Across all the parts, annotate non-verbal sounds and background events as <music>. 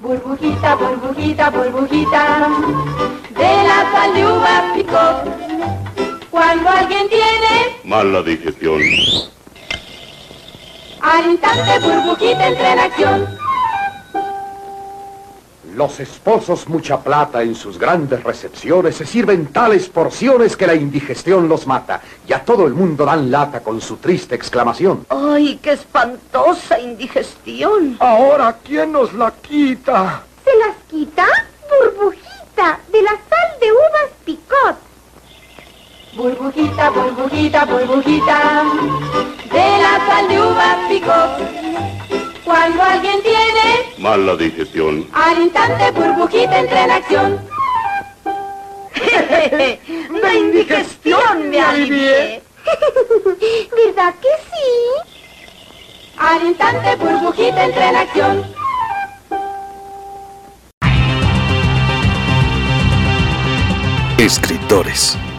Burbujita, burbujita, burbujita, de la sal de uva picó. Cuando alguien tiene Mala digestión. al instante burbujita entra en acción. Los esposos mucha plata en sus grandes recepciones se sirven tales porciones que la indigestión los mata. Y a todo el mundo dan lata con su triste exclamación. ¡Ay, qué espantosa indigestión! Ahora, ¿quién nos la quita? ¿Se las quita? Burbujita, de la sal de uvas picot. Burbujita, burbujita, burbujita, de la sal de uva picó. Cuando alguien tiene Mala digestión. al instante burbujita entra en acción. <laughs> ¡La indigestión me alivié! <laughs> ¿Verdad que sí? Al instante burbujita entra en acción. Escritores,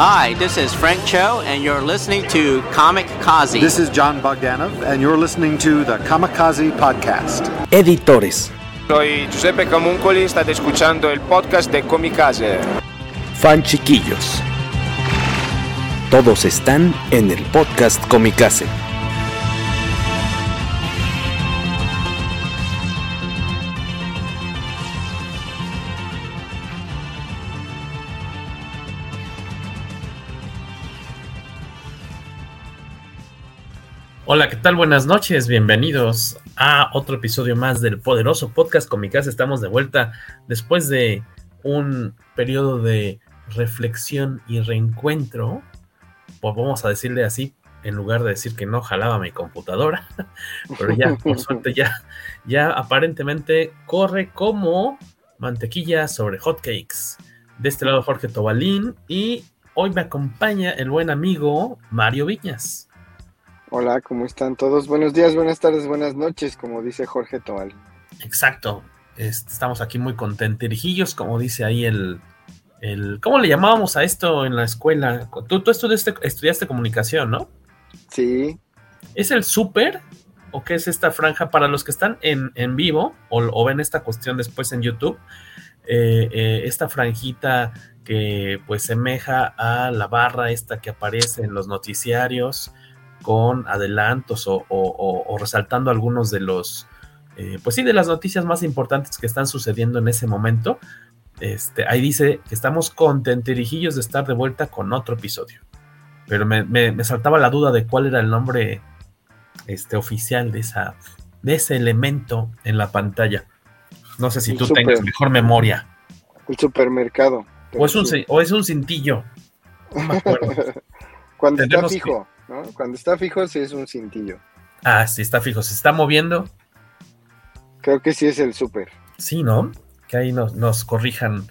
Hi, this is Frank Cho, and you're listening to Comic Kazi. This is John Bogdanov, and you're listening to the Kamikaze Podcast. editores, Soy Giuseppe Camuncoli, state escuchando el podcast de Kamikaze. fan chiquillos. Todos están en el podcast Comicase. Hola, ¿qué tal? Buenas noches, bienvenidos a otro episodio más del poderoso podcast Comicase. Estamos de vuelta después de un periodo de reflexión y reencuentro, pues vamos a decirle así, en lugar de decir que no jalaba mi computadora, <laughs> pero ya, por <laughs> suerte, ya, ya aparentemente corre como mantequilla sobre hotcakes. De este lado Jorge Tobalín y hoy me acompaña el buen amigo Mario Viñas. Hola, ¿cómo están todos? Buenos días, buenas tardes, buenas noches, como dice Jorge Tobal. Exacto. Estamos aquí muy contenterijillos, como dice ahí el, el. ¿Cómo le llamábamos a esto en la escuela? Tú, tú estudiaste, estudiaste comunicación, ¿no? Sí, ¿Es el súper? ¿O qué es esta franja? Para los que están en, en vivo o, o ven esta cuestión después en YouTube, eh, eh, esta franjita que pues semeja a la barra esta que aparece en los noticiarios con adelantos o, o- o- o resaltando algunos de los, eh, pues sí, de las noticias más importantes que están sucediendo en ese momento. Este, ahí dice que estamos contenterijillos de estar de vuelta con otro episodio. Pero me, me- me saltaba la duda de cuál era el nombre este, oficial de, esa, de ese elemento en la pantalla. No sé si El tú súper. tengas mejor memoria. el supermercado. O es un, sí. o es un cintillo. No me acuerdo. <laughs> Cuando Tendremos fijo, ¿no? Cuando está fijo sí es un cintillo. Ah, sí, está fijo. Se está moviendo. Creo que sí es el super. Sí, ¿no? Que ahí nos, nos corrijan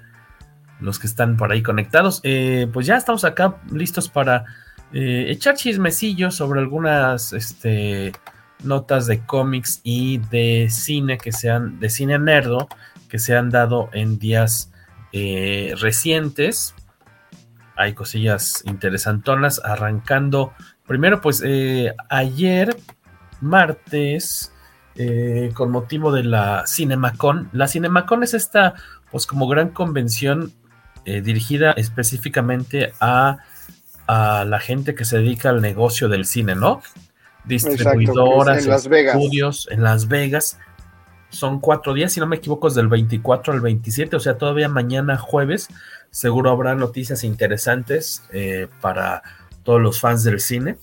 los que están por ahí conectados. Eh, pues ya estamos acá listos para eh, echar chismecillos sobre algunas este, notas de cómics y de cine que sean, de cine nerdo, que se han dado en días eh, recientes. Hay cosillas interesantonas, arrancando. Primero, pues eh, ayer, martes, eh, con motivo de la Cinemacon. La Cinemacon es esta, pues como gran convención eh, dirigida específicamente a, a la gente que se dedica al negocio del cine, ¿no? Distribuidoras, en estudios en Las Vegas. Son cuatro días, si no me equivoco, es del 24 al 27, o sea, todavía mañana jueves seguro habrá noticias interesantes eh, para todos los fans del cine.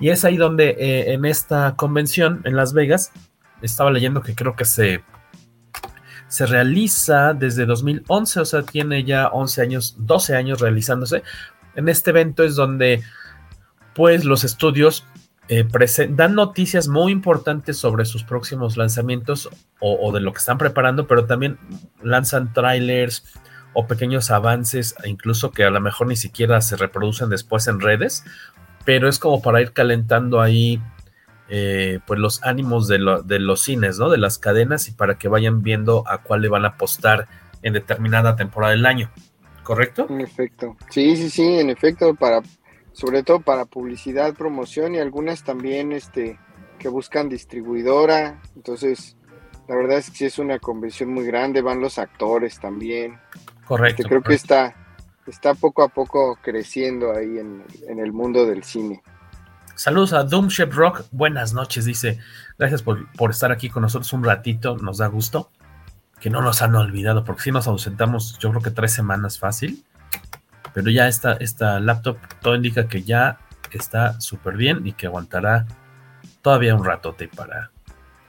Y es ahí donde eh, en esta convención en Las Vegas, estaba leyendo que creo que se, se realiza desde 2011, o sea, tiene ya 11 años, 12 años realizándose. En este evento es donde, pues, los estudios eh, dan noticias muy importantes sobre sus próximos lanzamientos o, de lo que están preparando, pero también lanzan trailers o pequeños avances, incluso que a lo mejor ni siquiera se reproducen después en redes, pero es como para ir calentando ahí eh, pues los ánimos de, los cines, ¿no? De las cadenas y para que vayan viendo a cuál le van a apostar en determinada temporada del año, ¿correcto? En efecto, sí, sí, sí, en efecto, para sobre todo para publicidad, promoción y algunas también este, que buscan distribuidora. Entonces, la verdad es que sí es una convención muy grande, van los actores también. Correcto. creo que está, está poco a poco creciendo ahí en, el mundo del cine. Saludos a Doomship Rock, buenas noches, dice. Gracias por, por, estar aquí con nosotros un ratito, nos da gusto. Que no nos han olvidado, porque si nos ausentamos, yo creo que tres semanas fácil. Pero ya esta, esta laptop todo indica que ya está súper bien y que aguantará todavía un ratote para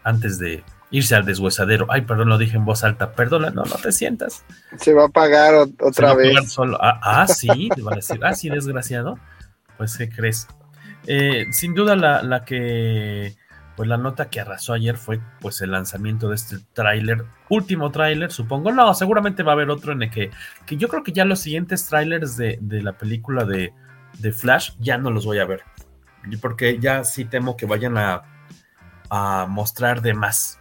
antes de irse al deshuesadero. Ay, perdón, lo dije en voz alta. Perdona, no, no te sientas. Se va a pagar otra vez. solo. Ah, ah, sí, te va a decir. Ah, sí, desgraciado. Pues, ¿qué crees? Eh, sin duda, la, la que pues la nota que arrasó ayer fue pues el lanzamiento de este tráiler, último tráiler, supongo. No, seguramente va a haber otro en el que, que yo creo que ya los siguientes tráilers de, la película de, Flash ya no los voy a ver. Porque ya sí temo que vayan a, a mostrar de más.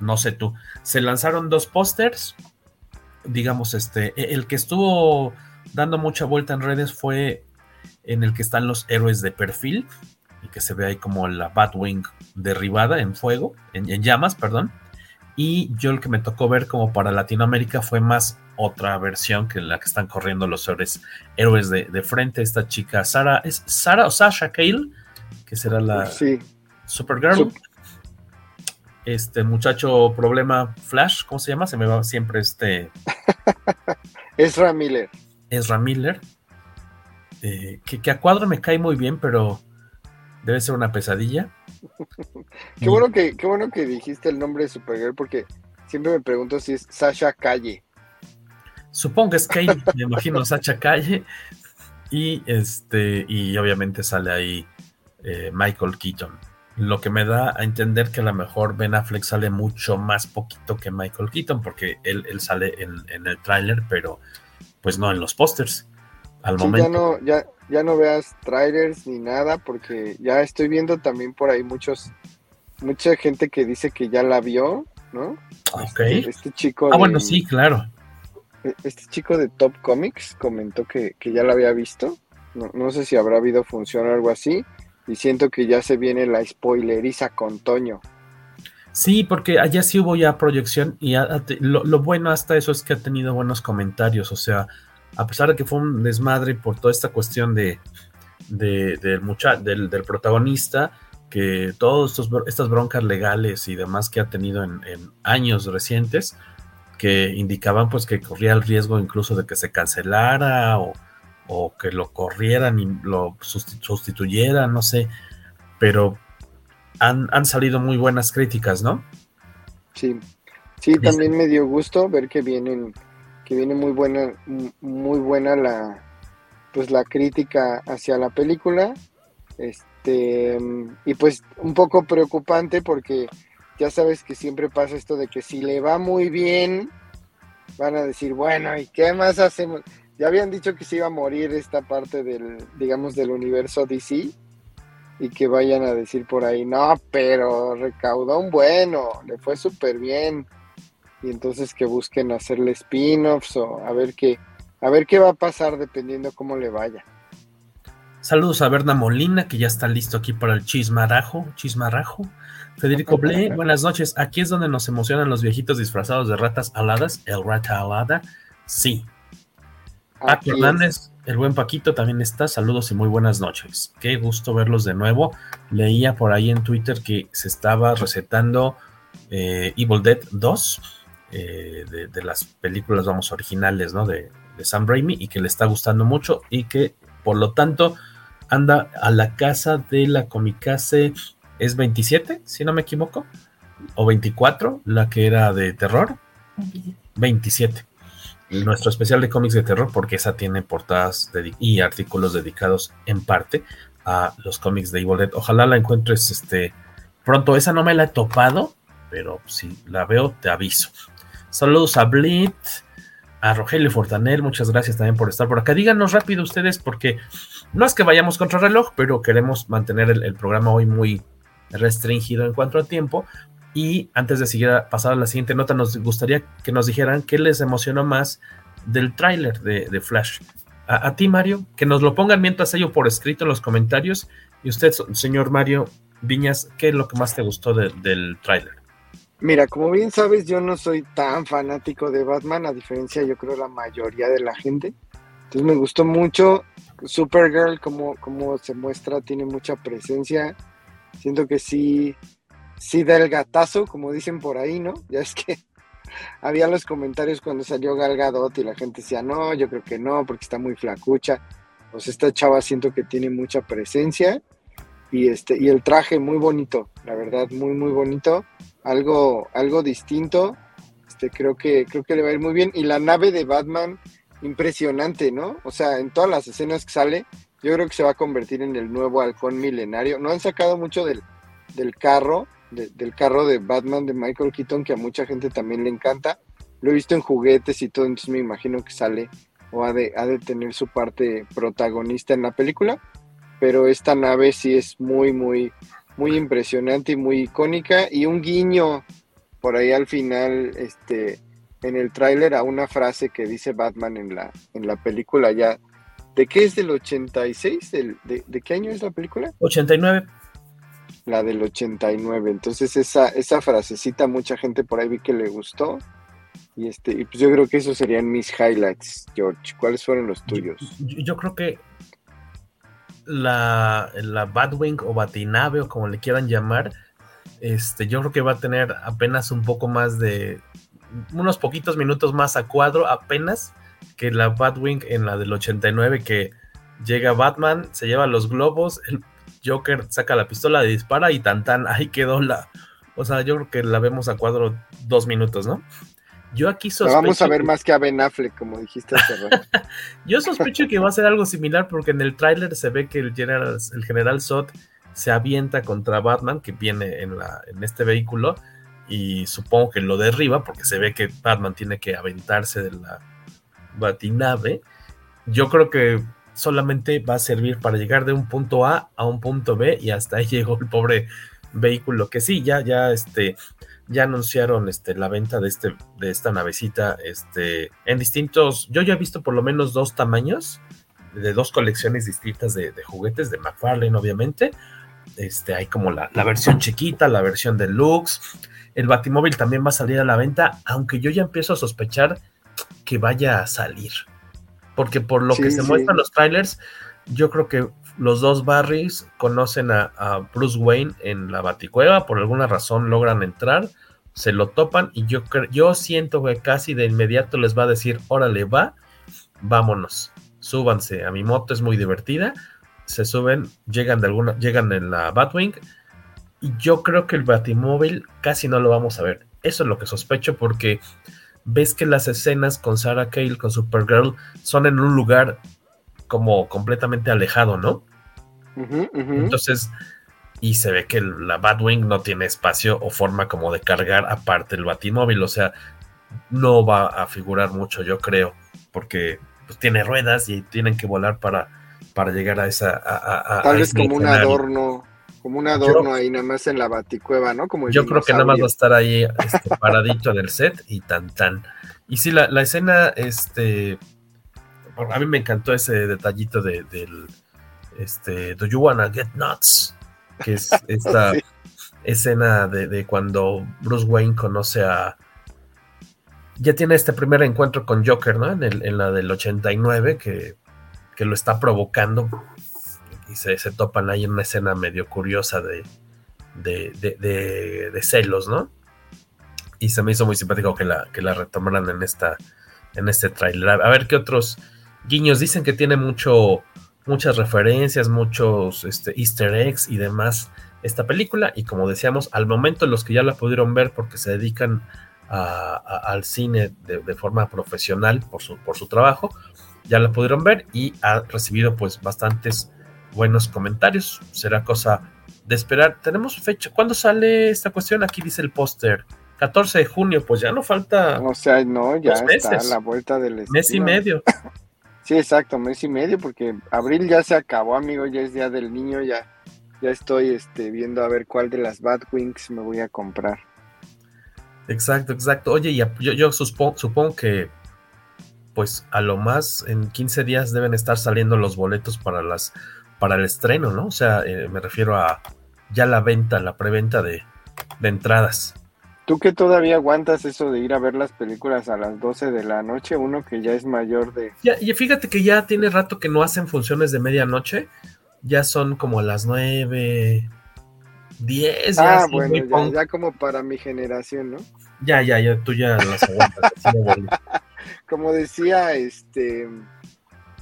No sé tú. Se lanzaron dos pósters. Digamos, este, e, el que estuvo dando mucha vuelta en redes fue en el que están los héroes de perfil y que se ve ahí como la Batwing derribada en fuego, en, llamas, perdón. Y yo el que me tocó ver como para Latinoamérica fue más otra versión que la que están corriendo los héroes, héroes de, frente. Esta chica, Sara, ¿es Sara o Sasha Cale? Que será la sí. Supergirl. Este muchacho problema Flash, ¿cómo se llama? Se me va siempre este. <laughs> Ezra Miller. Ezra Miller. Eh, que, que, a cuadro me cae muy bien, pero debe ser una pesadilla. <laughs> qué, bueno que, qué bueno que dijiste el nombre de Supergirl porque siempre me pregunto si es Sasha Calle. Supongo que es Calle, <laughs> me imagino Sasha Calle. Y este, y obviamente sale ahí eh, Michael Keaton. Lo que me da a entender que a lo mejor Ben Affleck sale mucho más poquito que Michael Keaton, porque él, sale en, el tráiler, pero pues no en los pósters. Al momento. Ya no, ya, ya no veas trailers ni nada, porque ya estoy viendo también por ahí muchos, mucha gente que dice que ya la vio, ¿no? Ok. Este, este chico. Ah, bueno, sí, claro. E, este chico de Top Comics comentó que, ya la había visto. No, sé si habrá habido función o algo así. Y siento que ya se viene la spoileriza con Toño. Sí, porque allá sí hubo ya proyección y lo, bueno hasta eso es que ha tenido buenos comentarios, o sea, a pesar de que fue un desmadre por toda esta cuestión de, del, del, protagonista, que todas estas broncas legales y demás que ha tenido en, años recientes, que indicaban pues que corría el riesgo incluso de que se cancelara o, que lo corrieran y lo sustituyeran, no sé, pero han, han, salido muy buenas críticas, ¿no? Sí, sí, también me dio gusto ver que vienen que viene muy buena, muy buena la, pues la crítica hacia la película. Este, y pues un poco preocupante porque ya sabes que siempre pasa esto de que si le va muy bien, van a decir, bueno, ¿y qué más hacemos? Ya habían dicho que se iba a morir esta parte del, digamos, del universo DC y que vayan a decir por ahí, no, pero recaudó un bueno, le fue súper bien y entonces que busquen hacerle spin-offs o a ver qué, a ver qué va a pasar dependiendo cómo le vaya. Saludos a Berna Molina, que ya está listo aquí para el chismarajo, chismarajo. Federico Ble, <laughs> buenas noches. Aquí es donde nos emocionan los viejitos disfrazados de ratas aladas, el rata alada. Sí. Paco Hernández, el buen Paquito también está. Saludos y muy buenas noches. Qué gusto verlos de nuevo. Leía por ahí en Twitter que se estaba recetando eh, Evil Dead 2 eh, de, las películas, vamos, originales, ¿no? De, Sam Raimi y que le está gustando mucho y que, por lo tanto, anda a la casa de la Comicase, es 27, si no me equivoco, o 24, la que era de terror. 27. Nuestro especial de cómics de terror, porque esa tiene portadas y artículos dedicados en parte a los cómics de Evil Dead. Ojalá la encuentres este, pronto. Esa no me la he topado, pero si la veo, te aviso. Saludos a Blit, a Rogelio Fortanel, muchas gracias también por estar por acá. Díganos rápido ustedes, porque no es que vayamos contra reloj, pero queremos mantener el, programa hoy muy restringido en cuanto a tiempo. Y antes de seguir a pasar a la siguiente nota, nos gustaría que nos dijeran qué les emocionó más del tráiler de, Flash. A, ti, Mario, que nos lo pongan mientras ello por escrito en los comentarios. Y usted, señor Mario Viñas, ¿qué es lo que más te gustó del tráiler? Mira, como bien sabes, yo no soy tan fanático de Batman, a diferencia, yo creo, la mayoría de la gente. Entonces me gustó mucho Supergirl, como, como se muestra, tiene mucha presencia. Siento que sí, sí da el gatazo, como dicen por ahí, ¿no? Ya es que <laughs> había los comentarios cuando salió Gal Gadot y la gente decía, no, yo creo que no, porque está muy flacucha. Pues esta chava siento que tiene mucha presencia y este y el traje muy bonito, la verdad, muy muy bonito, algo algo distinto. Este creo que creo que le va a ir muy bien y la nave de Batman impresionante, ¿no? O sea, en todas las escenas que sale, yo creo que se va a convertir en el nuevo halcón milenario. No han sacado mucho del, del carro, del carro de Batman de Michael Keaton, que a mucha gente también le encanta. Lo he visto en juguetes y todo, entonces me imagino que sale o ha de, ha de tener su parte protagonista en la película pero esta nave sí es muy, muy, muy impresionante y muy icónica. Y un guiño por ahí al final, este, en el tráiler a una frase que dice Batman en la, en la película ya. ¿De qué es del 86? ¿De, de qué año es la película? 89. La del 89. Entonces esa, esa frasecita mucha gente por ahí vi que le gustó. Y este, y pues yo creo que esos serían mis highlights, George. ¿Cuáles fueron los tuyos? yo creo que la, la Batwing o Batinave o como le quieran llamar, este, yo creo que va a tener apenas un poco más de unos poquitos minutos más a cuadro apenas que la Batwing en la del 89 que llega Batman, se lleva los globos, el Joker saca la pistola, dispara y tan tan, ahí quedó la... O sea, yo creo que la vemos a cuadro dos minutos, ¿no? Yo aquí sospecho. vamos a ver más que a Ben Affleck, como dijiste hace rato. <laughs> Yo sospecho que va a ser algo similar porque en el tráiler se ve que el general, el general Zod se avienta contra Batman, que viene en, la, en este vehículo, y supongo que lo derriba porque se ve que Batman tiene que aventarse de la batinave. Yo creo que solamente va a servir para llegar de un punto A a un punto B y hasta ahí <laughs> llegó el pobre vehículo que sí, ya, ya, este, ya anunciaron este, la venta de, este, de esta navecita este, en distintos, yo ya he visto por lo menos dos tamaños de dos colecciones distintas de, juguetes de McFarlane, obviamente. Este, hay como la, versión chiquita, la versión deluxe. El Batimóvil también va a salir a la venta, aunque yo ya empiezo a sospechar que vaya a salir. Porque por lo que se muestran los trailers, yo creo que los dos Barrys conocen a, Bruce Wayne en la Baticueva, por alguna razón logran entrar, se lo topan y yo, yo siento que casi de inmediato les va a decir, órale, va, vámonos, súbanse a mi moto, es muy divertida, se suben, llegan de alguna, llegan en la Batwing y yo creo que el Batimóvil casi no lo vamos a ver. Eso es lo que sospecho porque ves que las escenas con Sarah Cale, con Supergirl, son en un lugar como completamente alejado, ¿no? Entonces, y se ve que la Batwing no tiene espacio o forma como de cargar aparte el Batimóvil, o sea, no va a figurar mucho, yo creo, porque pues, tiene ruedas y tienen que volar para, para llegar a esa. Tal vez como un adorno, como un adorno ahí nada más en la Baticueva, ¿no? Como yo creo que nada más va a estar ahí este, paradito en el set y tan tan. Y sí, la, la escena, este, a mí me encantó ese detallito de, del, este, Do You Wanna Get Nuts? Que es <laughs> esta escena de, cuando Bruce Wayne conoce a... Ya tiene este primer encuentro con Joker, ¿no? En, en la del 89, que, que, lo está provocando. Y se, se, topan ahí en una escena medio curiosa de, de, de, celos, ¿no? Y se me hizo muy simpático que la, que la retomaran en, esta, en este trailer. A ver qué otros guiños. Dicen que tiene mucho, muchas referencias, muchos este, easter eggs y demás esta película. Y como decíamos, al momento los que ya la pudieron ver porque se dedican al cine de, forma profesional por su, por su trabajo, ya la pudieron ver y ha recibido pues bastantes buenos comentarios. Será cosa de esperar. Tenemos fecha. ¿Cuándo sale esta cuestión? Aquí dice el póster. 14 de junio, pues ya no falta. O sea, no, ya está a la vuelta del Mes y medio. <laughs> Sí, exacto, mes y medio, porque abril ya se acabó, amigo, ya es día del niño, ya, ya estoy este, viendo a ver cuál de las Batwings me voy a comprar. Exacto, exacto. Oye, yo, yo supongo, supongo que pues a lo más en 15 días deben estar saliendo los boletos para las para el estreno, ¿no? O sea, eh, me refiero a ya la venta, la preventa de, de entradas. ¿Tú que todavía aguantas eso de ir a ver las películas a las 12 de la noche? Uno que ya es mayor de... Ya, y fíjate que ya tiene rato que no hacen funciones de medianoche. Ya son como las 9, 10. Ah, bueno, ya, como para mi generación, ¿no? Ya, ya, ya, tú ya las aguantas. <laughs> como decía, este...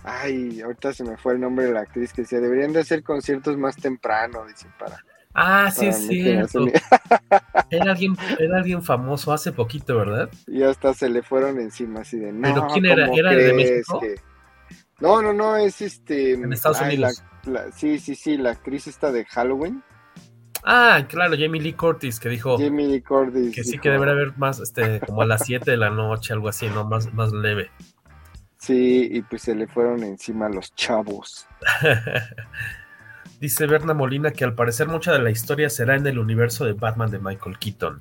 Ay, ahorita se me fue el nombre de la actriz que decía, deberían de hacer conciertos más temprano, dice, para Ah, sí, sí. <laughs> Era alguien, era alguien famoso hace poquito, ¿verdad? Y hasta se le fueron encima así de no. ¿Pero quién era? ¿Era de México? No, no, no, es este. En Estados Unidos. sí, sí, sí, la actriz esta de Halloween. Ah, claro, Jamie Lee Curtis, que dijo. Jamie Lee Curtis. Que sí que debería haber más, este, como a las 7 de la noche, algo así, ¿no? Más, más leve. Sí, y pues se le fueron encima los chavos. <laughs> Dice Berna Molina que al parecer mucha de la historia será en el universo de Batman de Michael Keaton.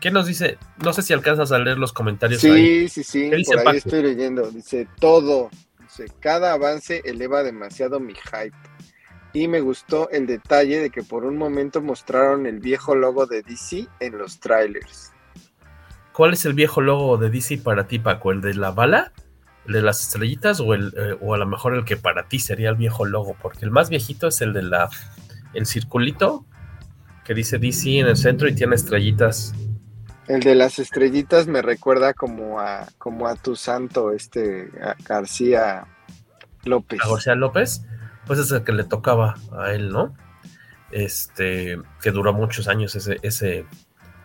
¿Qué nos dice? No sé si alcanzas a leer los comentarios. Sí, sí, sí, por ahí estoy leyendo. Dice todo. Dice, cada avance eleva demasiado mi hype. Y me gustó el detalle de que por un momento mostraron el viejo logo de DC en los trailers. ¿Cuál es el viejo logo de DC para ti, Paco? ¿El de la bala? De las estrellitas o, el, eh, o a lo mejor el que para ti sería el viejo logo? Porque el más viejito es el de la el circulito que dice DC en el centro y tiene estrellitas. El de las estrellitas me recuerda como a como a tu santo este García López. A García López, pues es el que le tocaba a él, ¿no? Este que duró muchos años ese ese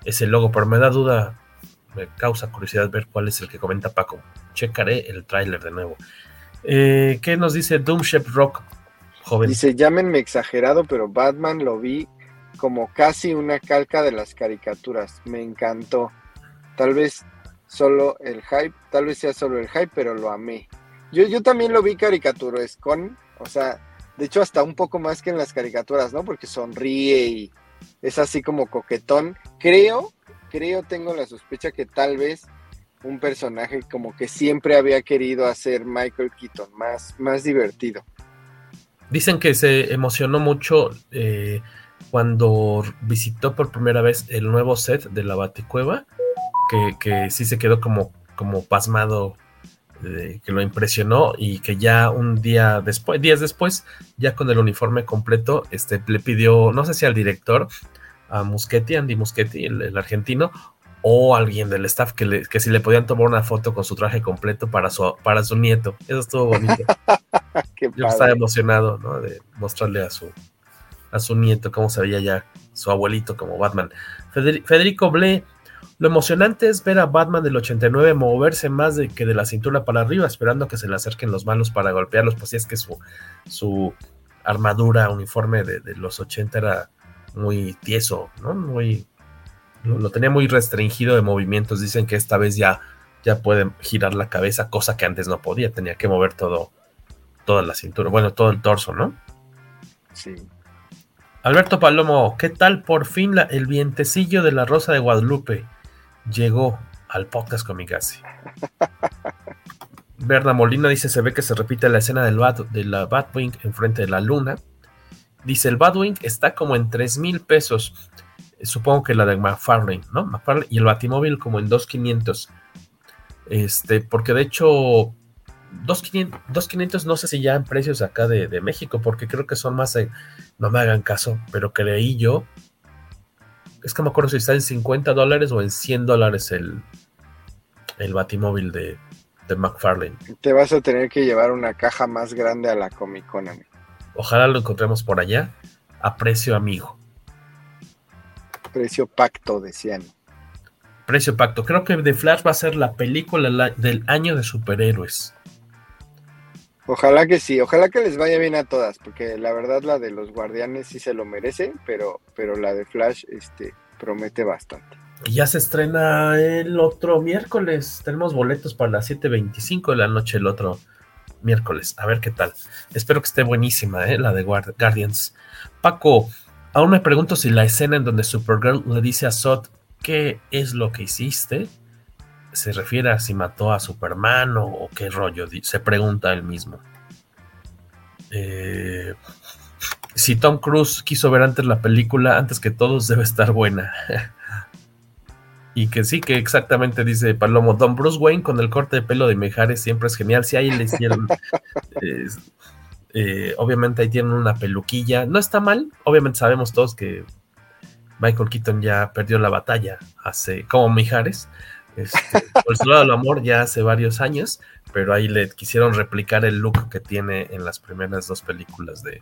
ese logo, pero me da duda, me causa curiosidad ver cuál es el que comenta Paco checaré el tráiler de nuevo. Eh, ¿Qué nos dice Doomship Rock, joven? Dice, llámenme exagerado, pero Batman lo vi como casi una calca de las caricaturas. Me encantó. Tal vez solo el hype, tal vez sea solo el hype, pero lo amé. Yo, yo también lo vi con, o sea, de hecho hasta un poco más que en las caricaturas, ¿no? Porque sonríe y es así como coquetón. Creo, creo, tengo la sospecha que tal vez un personaje como que siempre había querido hacer Michael Keaton, más, más divertido. Dicen que se emocionó mucho eh, cuando visitó por primera vez el nuevo set de la Baticueva, que, que sí se quedó como, como pasmado, que lo impresionó y que ya un día después, días después, ya con el uniforme completo, este, le pidió, no sé si al director, a Muschetti, Andy Muschetti, el argentino, o alguien del staff que, que si le podían tomar una foto con su traje completo para su, para su nieto. Eso estuvo bonito. <laughs> Yo estaba emocionado ¿no? de mostrarle a su, a su nieto cómo se veía ya su abuelito como Batman. Federico Ble, lo emocionante es ver a Batman del 89 moverse más de que de la cintura para arriba, esperando que se le acerquen los malos para golpearlos, pues si es que su, su armadura, uniforme de, de los 80 era muy tieso, ¿no? Muy lo, tenía muy restringido de movimientos. Dicen que esta vez ya, ya puede girar la cabeza, cosa que antes no podía. Tenía que mover todo, toda la cintura, bueno, todo el torso, ¿no? Sí. Alberto Palomo, ¿qué tal por fin el vientecillo de la Rosa de Guadalupe llegó al podcast Comicasi? <laughs> Berna Molina dice, se ve que se repite la escena del bat, de la Batwing enfrente de la luna. Dice, el Batwing está como en 3 mil pesos supongo que la de McFarlane, ¿no? McFarlane y el Batimóvil como en 2.500. Este, porque de hecho, 2.500 no sé si ya en precios acá de, México, porque creo que son más, no me hagan caso, pero creí yo, es que me acuerdo si está en 50 dólares o en 100 dólares el, el Batimóvil de, de McFarlane. Te vas a tener que llevar una caja más grande a la Comic Con, Ojalá lo encontremos por allá a precio amigo. Precio pacto, decían. Precio pacto. Creo que The Flash va a ser la película del año de superhéroes. Ojalá que sí, ojalá que les vaya bien a todas, porque la verdad la de los guardianes sí se lo merece, pero, pero la de Flash este, promete bastante. Y ya se estrena el otro miércoles. Tenemos boletos para las 7.25 de la noche el otro miércoles. A ver qué tal. Espero que esté buenísima, ¿eh? la de Guardians. Paco, aún me pregunto si la escena en donde Supergirl le dice a Zod qué es lo que hiciste se refiere a si mató a Superman o, qué rollo, se pregunta él mismo. Eh, si Tom Cruise quiso ver antes la película, antes que todos debe estar buena. <laughs> y que sí, que exactamente dice Palomo, Don Bruce Wayne con el corte de pelo de Mejares siempre es genial. Si ahí le hicieron, <laughs> eh, obviamente ahí tienen una peluquilla, no está mal, obviamente sabemos todos que Michael Keaton ya perdió la batalla hace, como Mijares, este, <laughs> por su lado del amor ya hace varios años, pero ahí le quisieron replicar el look que tiene en las primeras dos películas de,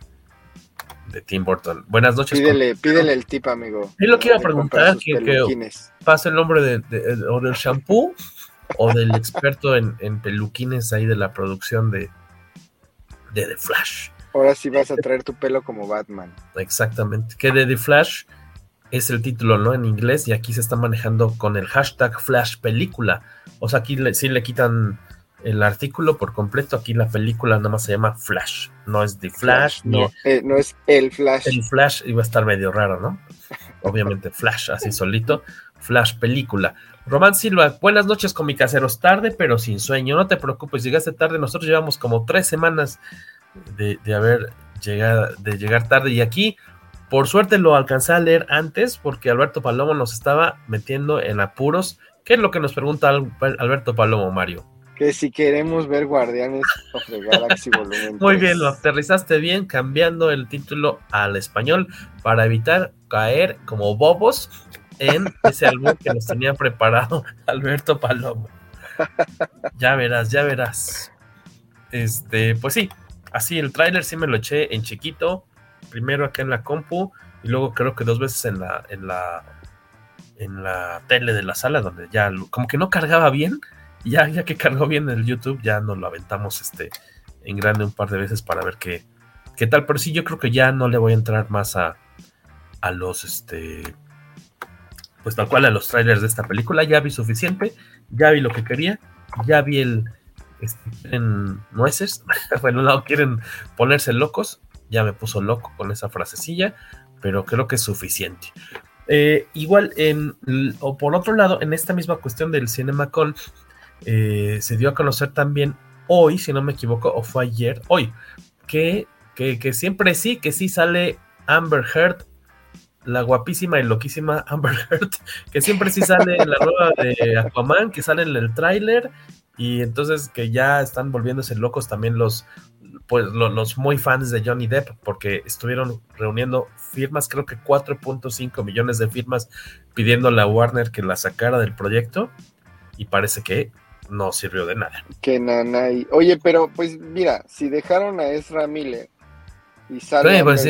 de Tim Burton. Buenas noches. Pídele, pídele el tip, amigo. Y lo que iba a preguntar, que, que pasa el nombre de, o del shampoo o del experto en, peluquines ahí de la producción de, de The Flash. Ahora sí vas a traer tu pelo como Batman. Exactamente. Que de The Flash es el título, ¿no? En inglés, y aquí se está manejando con el hashtag Flash Película. O sea, aquí sí le quitan el artículo por completo, aquí la película nada más se llama Flash, no es The Flash, no, eh, no es el Flash. El Flash iba a estar medio raro, ¿no? Obviamente Flash, así solito, Flash Película. Román Silva, buenas noches con mi caseros, tarde pero sin sueño, no te preocupes, llegaste tarde, nosotros llevamos como tres semanas de, de haber llegado, de llegar tarde. Y aquí por suerte lo alcancé a leer antes porque Alberto Palomo nos estaba metiendo en apuros. ¿Qué es lo que nos pregunta Alberto Palomo, Mario? Que si queremos ver Guardianes of the Galaxy <laughs> Volumen Muy bien, lo aterrizaste bien cambiando el título al español para evitar caer como bobos en ese álbum que nos tenía preparado <laughs> Alberto Palomo. Ya verás, ya verás. Este, pues sí, así el tráiler sí me lo eché en chiquito primero acá en la compu y luego creo que dos veces en la, en la, en la tele de la sala donde ya como que no cargaba bien. Y ya, ya que cargó bien el YouTube, ya nos lo aventamos este, en grande un par de veces para ver qué, qué tal. Pero sí, yo creo que ya no le voy a entrar más a, a los, este, pues tal cual a los trailers de esta película. Ya vi suficiente, ya vi lo que quería, ya vi el, este, en nueces. <laughs> bueno, no quieren ponerse locos ya me puso loco con esa frasecilla, pero creo que es suficiente. Eh, igual, en, o por otro lado, en esta misma cuestión del CinemaCon, eh, se dio a conocer también hoy, si no me equivoco, o fue ayer, hoy, que, que, siempre sí, que sí sale Amber Heard, la guapísima y loquísima <laughs> Amber Heard, que siempre sí sale en la nueva de Aquaman, que sale en el tráiler, y entonces que ya están volviéndose locos también los, pues los muy fans de Johnny Depp, porque estuvieron reuniendo firmas, creo que 4.5 millones de firmas pidiéndole a Warner que la sacara del proyecto y parece que no sirvió de nada. Que nanay. Oye, pero pues mira, si dejaron a Ezra Miller y sale pues,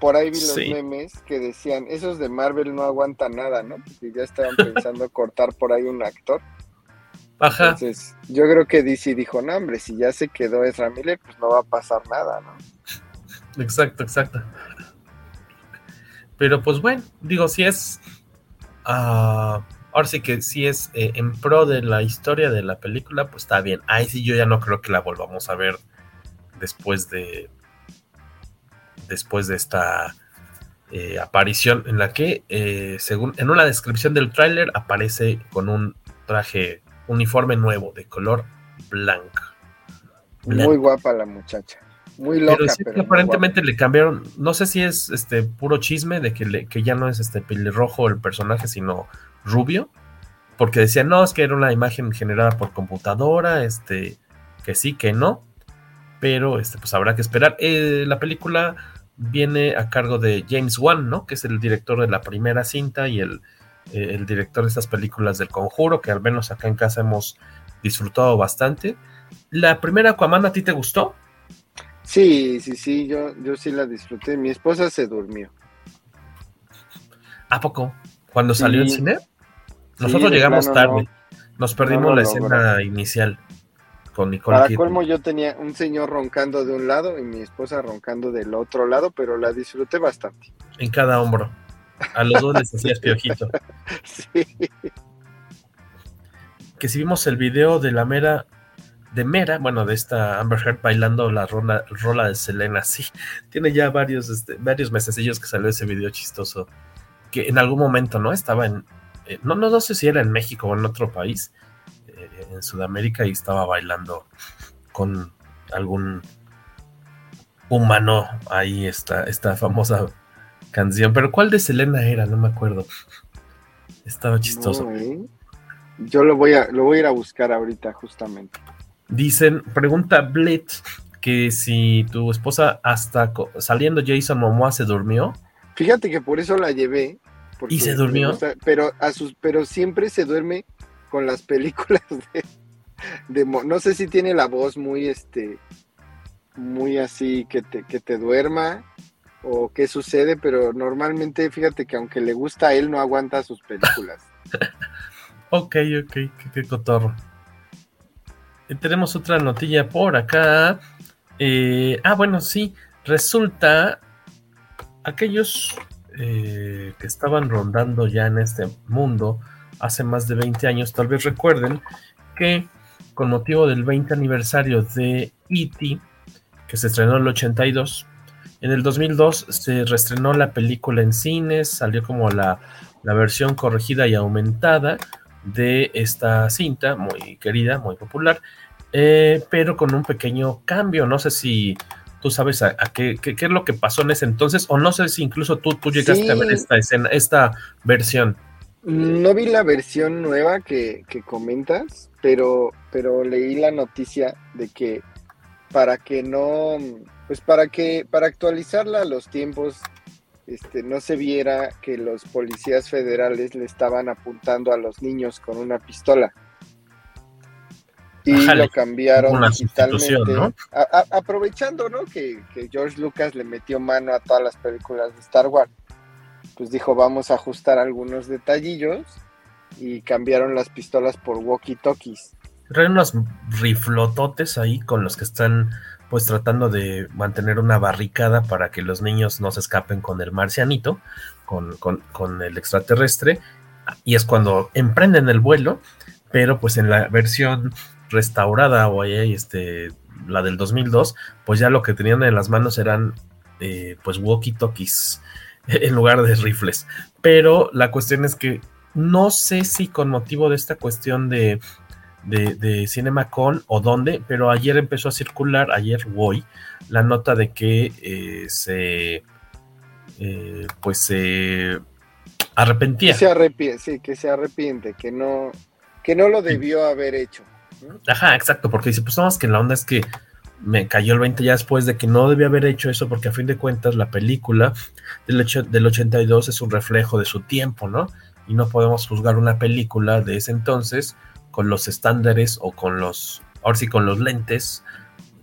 por ahí vi los memes que decían, esos de Marvel no aguantan nada, ¿no? Porque ya estaban pensando <laughs> cortar por ahí un actor. Ajá. Entonces, yo creo que DC dijo, no, hombre, si ya se quedó Ezra Miller, pues no va a pasar nada, ¿no? Exacto, exacto. Pero pues bueno, digo, si es. Uh, ahora sí que si es eh, en pro de la historia de la película, pues está bien. Ahí sí yo ya no creo que la volvamos a ver después de. Después de esta eh, aparición en la que, eh, según en una descripción del tráiler, aparece con un traje uniforme nuevo de color blanco. Muy guapa la muchacha. Muy loca, pero, aparentemente le cambiaron, no sé si es este puro chisme de que, que ya no es este pelirrojo el personaje, sino rubio, porque decían, no, es que era una imagen generada por computadora, este, que sí, que no, pero este, pues habrá que esperar. Eh, la película viene a cargo de James Wan, ¿no? Que es el director de la primera cinta y el eh, el director de estas películas del conjuro, que al menos acá en casa hemos disfrutado bastante. ¿La primera Aquaman a ti te gustó? Sí, sí, sí, yo, yo sí la disfruté. Mi esposa se durmió. ¿A poco? ¿Cuando salió el cine? Nosotros llegamos tarde. Nos perdimos la escena inicial con Nicole Para Kidman. colmo yo tenía un señor roncando de un lado y mi esposa roncando del otro lado, pero la disfruté bastante. En cada hombro. A los dos les hacías piojito. <laughs> Sí. Que si vimos el video de la mera, de Mera, bueno, de esta Amber Heard bailando la rola, rola de Selena, sí. Tiene ya varios, este, varios mesecillos que salió ese video chistoso. Que en algún momento, ¿no? Estaba en. eh, no, no, no sé si era en México o en otro país, Sudamérica, y estaba bailando con algún humano ahí, esta, esta famosa canción. Pero ¿cuál de Selena era? No me acuerdo. Estaba chistoso. No, ¿eh? Yo lo voy a lo voy a ir a buscar ahorita justamente. Dicen, pregunta Blitz que si tu esposa hasta saliendo Jason Momoa se durmió. Fíjate que por eso la llevé. ¿Y se durmió? gusta, pero a sus pero siempre se duerme con las películas <laughs> de, no sé si tiene la voz muy este muy así que te, que te duerma o qué sucede, pero normalmente fíjate que aunque le gusta a él no aguanta sus películas. <laughs> Ok, ok, qué, qué cotorro. Eh, tenemos otra notilla por acá. Eh, ah, bueno, sí. Resulta aquellos eh, que estaban rondando ya en este mundo hace más de 20 años, tal vez recuerden que con motivo del 20 aniversario de E.T., que se estrenó en el 82, en el 2002 se reestrenó la película en cines, salió como la, la versión corregida y aumentada de esta cinta, muy querida, muy popular, eh, pero con un pequeño cambio. No sé si tú sabes a, a qué, qué- qué es lo que pasó en ese entonces, o no sé si incluso tú, tú llegaste a ver esta escena, esta versión. No vi la versión nueva que, que comentas, pero, pero leí la noticia de que para que no, pues para que, para actualizarla a los tiempos, este, no se viera que los policías federales le estaban apuntando a los niños con una pistola. Y lo cambiaron una digitalmente. ¿no? A- a- aprovechando, ¿no? Que, que George Lucas le metió mano a todas las películas de Star Wars. Pues dijo, vamos a ajustar algunos detallillos y cambiaron las pistolas por walkie-talkies. Traen unos riflototes ahí con los que están pues tratando de mantener una barricada para que los niños no se escapen con el marcianito, con, con- con el extraterrestre, y es cuando emprenden el vuelo, pero pues en la versión restaurada o ahí, este, la del 2002, pues ya lo que tenían en las manos eran eh, pues walkie-talkies <laughs> en lugar de rifles. Pero la cuestión es que no sé si con motivo de esta cuestión de, de, de CinemaCon o dónde, pero ayer empezó a circular, ayer hoy, la nota de que eh, se eh, pues se arrepentía. Que se arrepiente, sí, que se arrepiente, que no, que no lo debió haber hecho. Ajá, exacto, porque dice, pues no, es que la onda es que me cayó el 20 ya después de que no debía haber hecho eso, porque a fin de cuentas la película del, ocho- del 82 es un reflejo de su tiempo, ¿no? Y no podemos juzgar una película de ese entonces con los estándares o con los, ahora sí, con los lentes,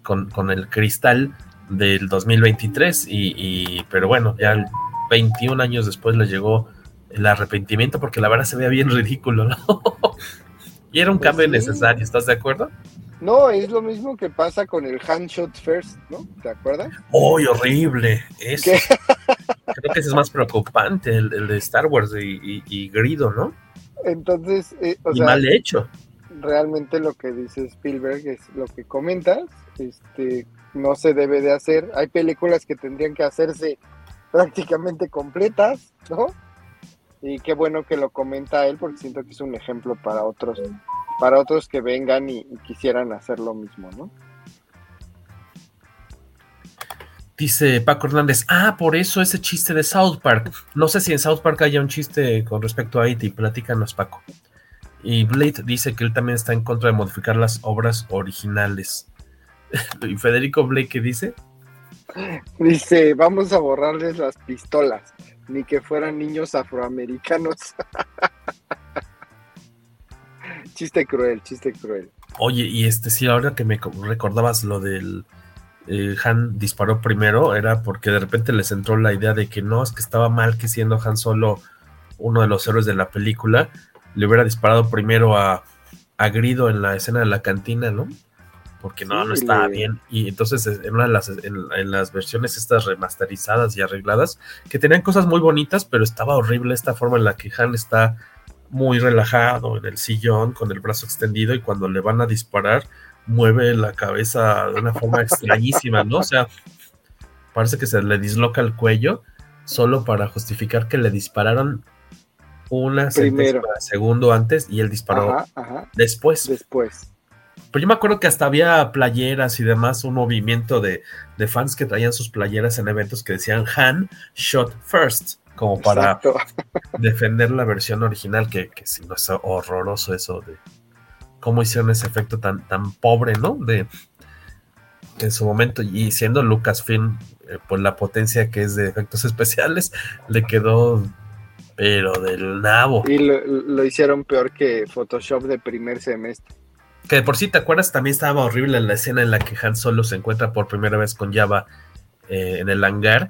con, con el cristal del 2023, y, y- pero bueno, ya 21 años después le llegó el arrepentimiento, porque la verdad se veía bien <laughs> ridículo, ¿no? <laughs> y era un Pues cambio sí. necesario, ¿estás de acuerdo? No, es lo mismo que pasa con el handshot first, ¿no? ¿Te acuerdas? ¡Uy, horrible! Eso. ¿Qué? <laughs> Creo que ese es más preocupante, el, el de Star Wars y, y- y Grido, ¿no? Entonces, eh, o y sea, mal hecho. realmente lo que dice Spielberg es lo que comentas, este, no se debe de hacer. Hay películas que tendrían que hacerse prácticamente completas, ¿no? Y qué bueno que lo comenta él porque siento que es un ejemplo para otros, para otros que vengan y, y quisieran hacer lo mismo, ¿no? Dice Paco Hernández, ah, por eso ese chiste de South Park. No sé si en South Park haya un chiste con respecto a E.T., platícanos, Paco. Y Blade dice que él también está en contra de modificar las obras originales. <laughs> ¿Y Federico Blake qué dice? Dice, vamos a borrarles las pistolas, ni que fueran niños afroamericanos. <laughs> chiste cruel, chiste cruel. Oye, y este sí, ahora que me co- recordabas lo del eh, Han disparó primero, era porque de repente les entró la idea de que no, es que estaba mal que siendo Han Solo uno de los héroes de la película, le hubiera disparado primero a, a Grido en la escena de la cantina, ¿no? porque no, no estaba bien. Y entonces en una de las, en, las versiones estas remasterizadas y arregladas, que tenían cosas muy bonitas, pero estaba horrible esta forma en la que Han está muy relajado en el sillón con el brazo extendido y cuando le van a disparar mueve la cabeza de una forma extrañísima, ¿no? O sea, parece que se le disloca el cuello solo para justificar que le dispararon una segundo antes y él disparó después. Después. Pero yo me acuerdo que hasta había playeras y demás, un movimiento de, fans que traían sus playeras en eventos que decían Han shot first, como para defender la versión original, que, que si no es horroroso eso de cómo hicieron ese efecto tan, tan pobre, ¿no? De en su momento, y siendo Lucasfilm, eh, por la potencia que es de efectos <laughs> especiales, le quedó pero del nabo. Y lo, lo, hicieron peor que Photoshop de primer semestre. Que por si te acuerdas, también estaba horrible la escena en la que Han Solo se encuentra por primera vez con Java eh, en el hangar.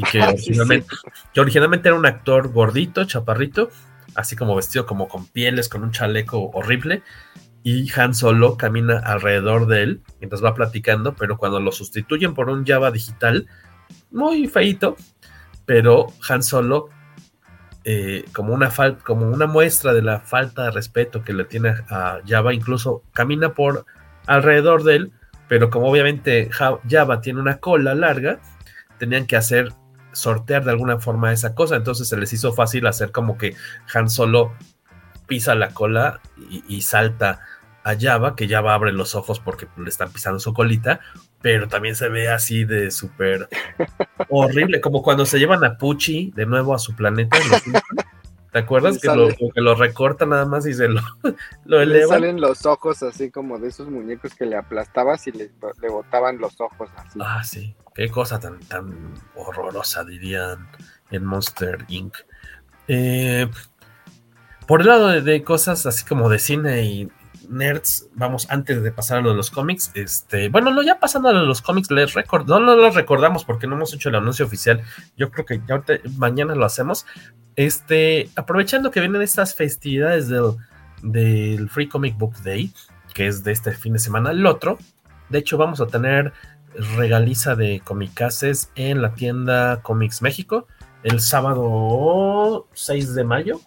Y que, <laughs> originalmente, que originalmente era un actor gordito, chaparrito, así como vestido como con pieles, con un chaleco horrible. Y Han Solo camina alrededor de él mientras va platicando, pero cuando lo sustituyen por un Java digital, muy feito, pero Han Solo eh, como, una como una muestra de la falta de respeto que le tiene a Java, incluso camina por alrededor de él, pero como obviamente Java tiene una cola larga, tenían que hacer sortear de alguna forma esa cosa, entonces se les hizo fácil hacer como que Han solo pisa la cola y, salta a Java, que Java abre los ojos porque le están pisando su colita, pero también se ve así de súper <laughs> horrible, como cuando se llevan a Pucci de nuevo a su planeta. ¿Te acuerdas que lo, que lo, recorta nada más y se lo, <laughs> lo Le salen los ojos así como de esos muñecos que le aplastabas y le, le botaban los ojos así. Ah, sí. Qué cosa tan, tan horrorosa, dirían en Monster Inc. Eh, por el lado de, cosas así como de cine y nerds, vamos, antes de pasar a lo de los cómics, este, bueno, no, ya pasando a lo de los cómics, les record, no, no los recordamos porque no hemos hecho el anuncio oficial, yo creo que ya mañana lo hacemos, este, aprovechando que vienen estas festividades del, del Free Comic Book Day, que es de este fin de semana, el otro, de hecho vamos a tener regaliza de comicases en la tienda Comics México el sábado 6 de mayo,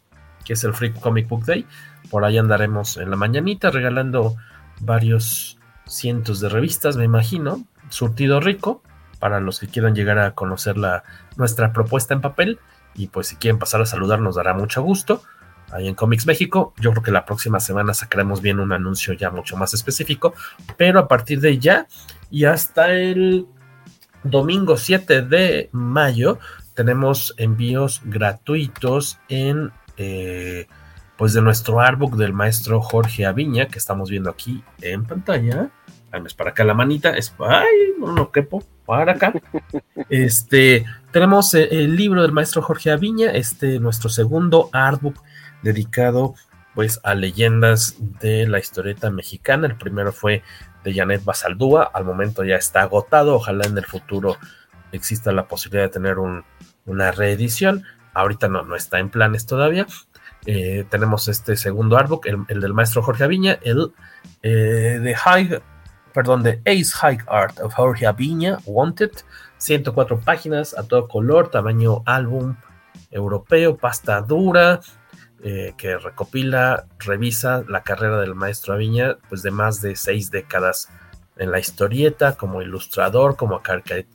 que es el Free Comic Book Day. Por ahí andaremos en la mañanita regalando varios cientos de revistas, me imagino. Surtido rico para los que quieran llegar a conocer la, nuestra propuesta en papel. Y pues si quieren pasar a saludar nos dará mucho gusto. Ahí en Comics México, yo creo que la próxima semana sacaremos bien un anuncio ya mucho más específico. Pero a partir de ya y hasta el domingo 7 de mayo tenemos envíos gratuitos en... Eh, pues de nuestro artbook del maestro Jorge Aviña, que estamos viendo aquí en pantalla. es para acá la manita, es ay, no, no quepo, para acá. <laughs> Este, tenemos eh, el libro del maestro Jorge Aviña, este, nuestro segundo artbook dedicado pues a leyendas de la historieta mexicana. El primero fue de Janet Basaldúa, al momento ya está agotado, ojalá en el futuro exista la posibilidad de tener una reedición. Ahorita no, no está en planes todavía, eh, tenemos este segundo artbook, el, del maestro Jorge Aviña, el eh, de perdón, de Ace High Art of Jorge Aviña, Wanted, 104 páginas a todo color, tamaño álbum europeo, pasta dura, eh, que recopila, revisa la carrera del maestro Aviña, pues de más de seis décadas en la historieta, como ilustrador, como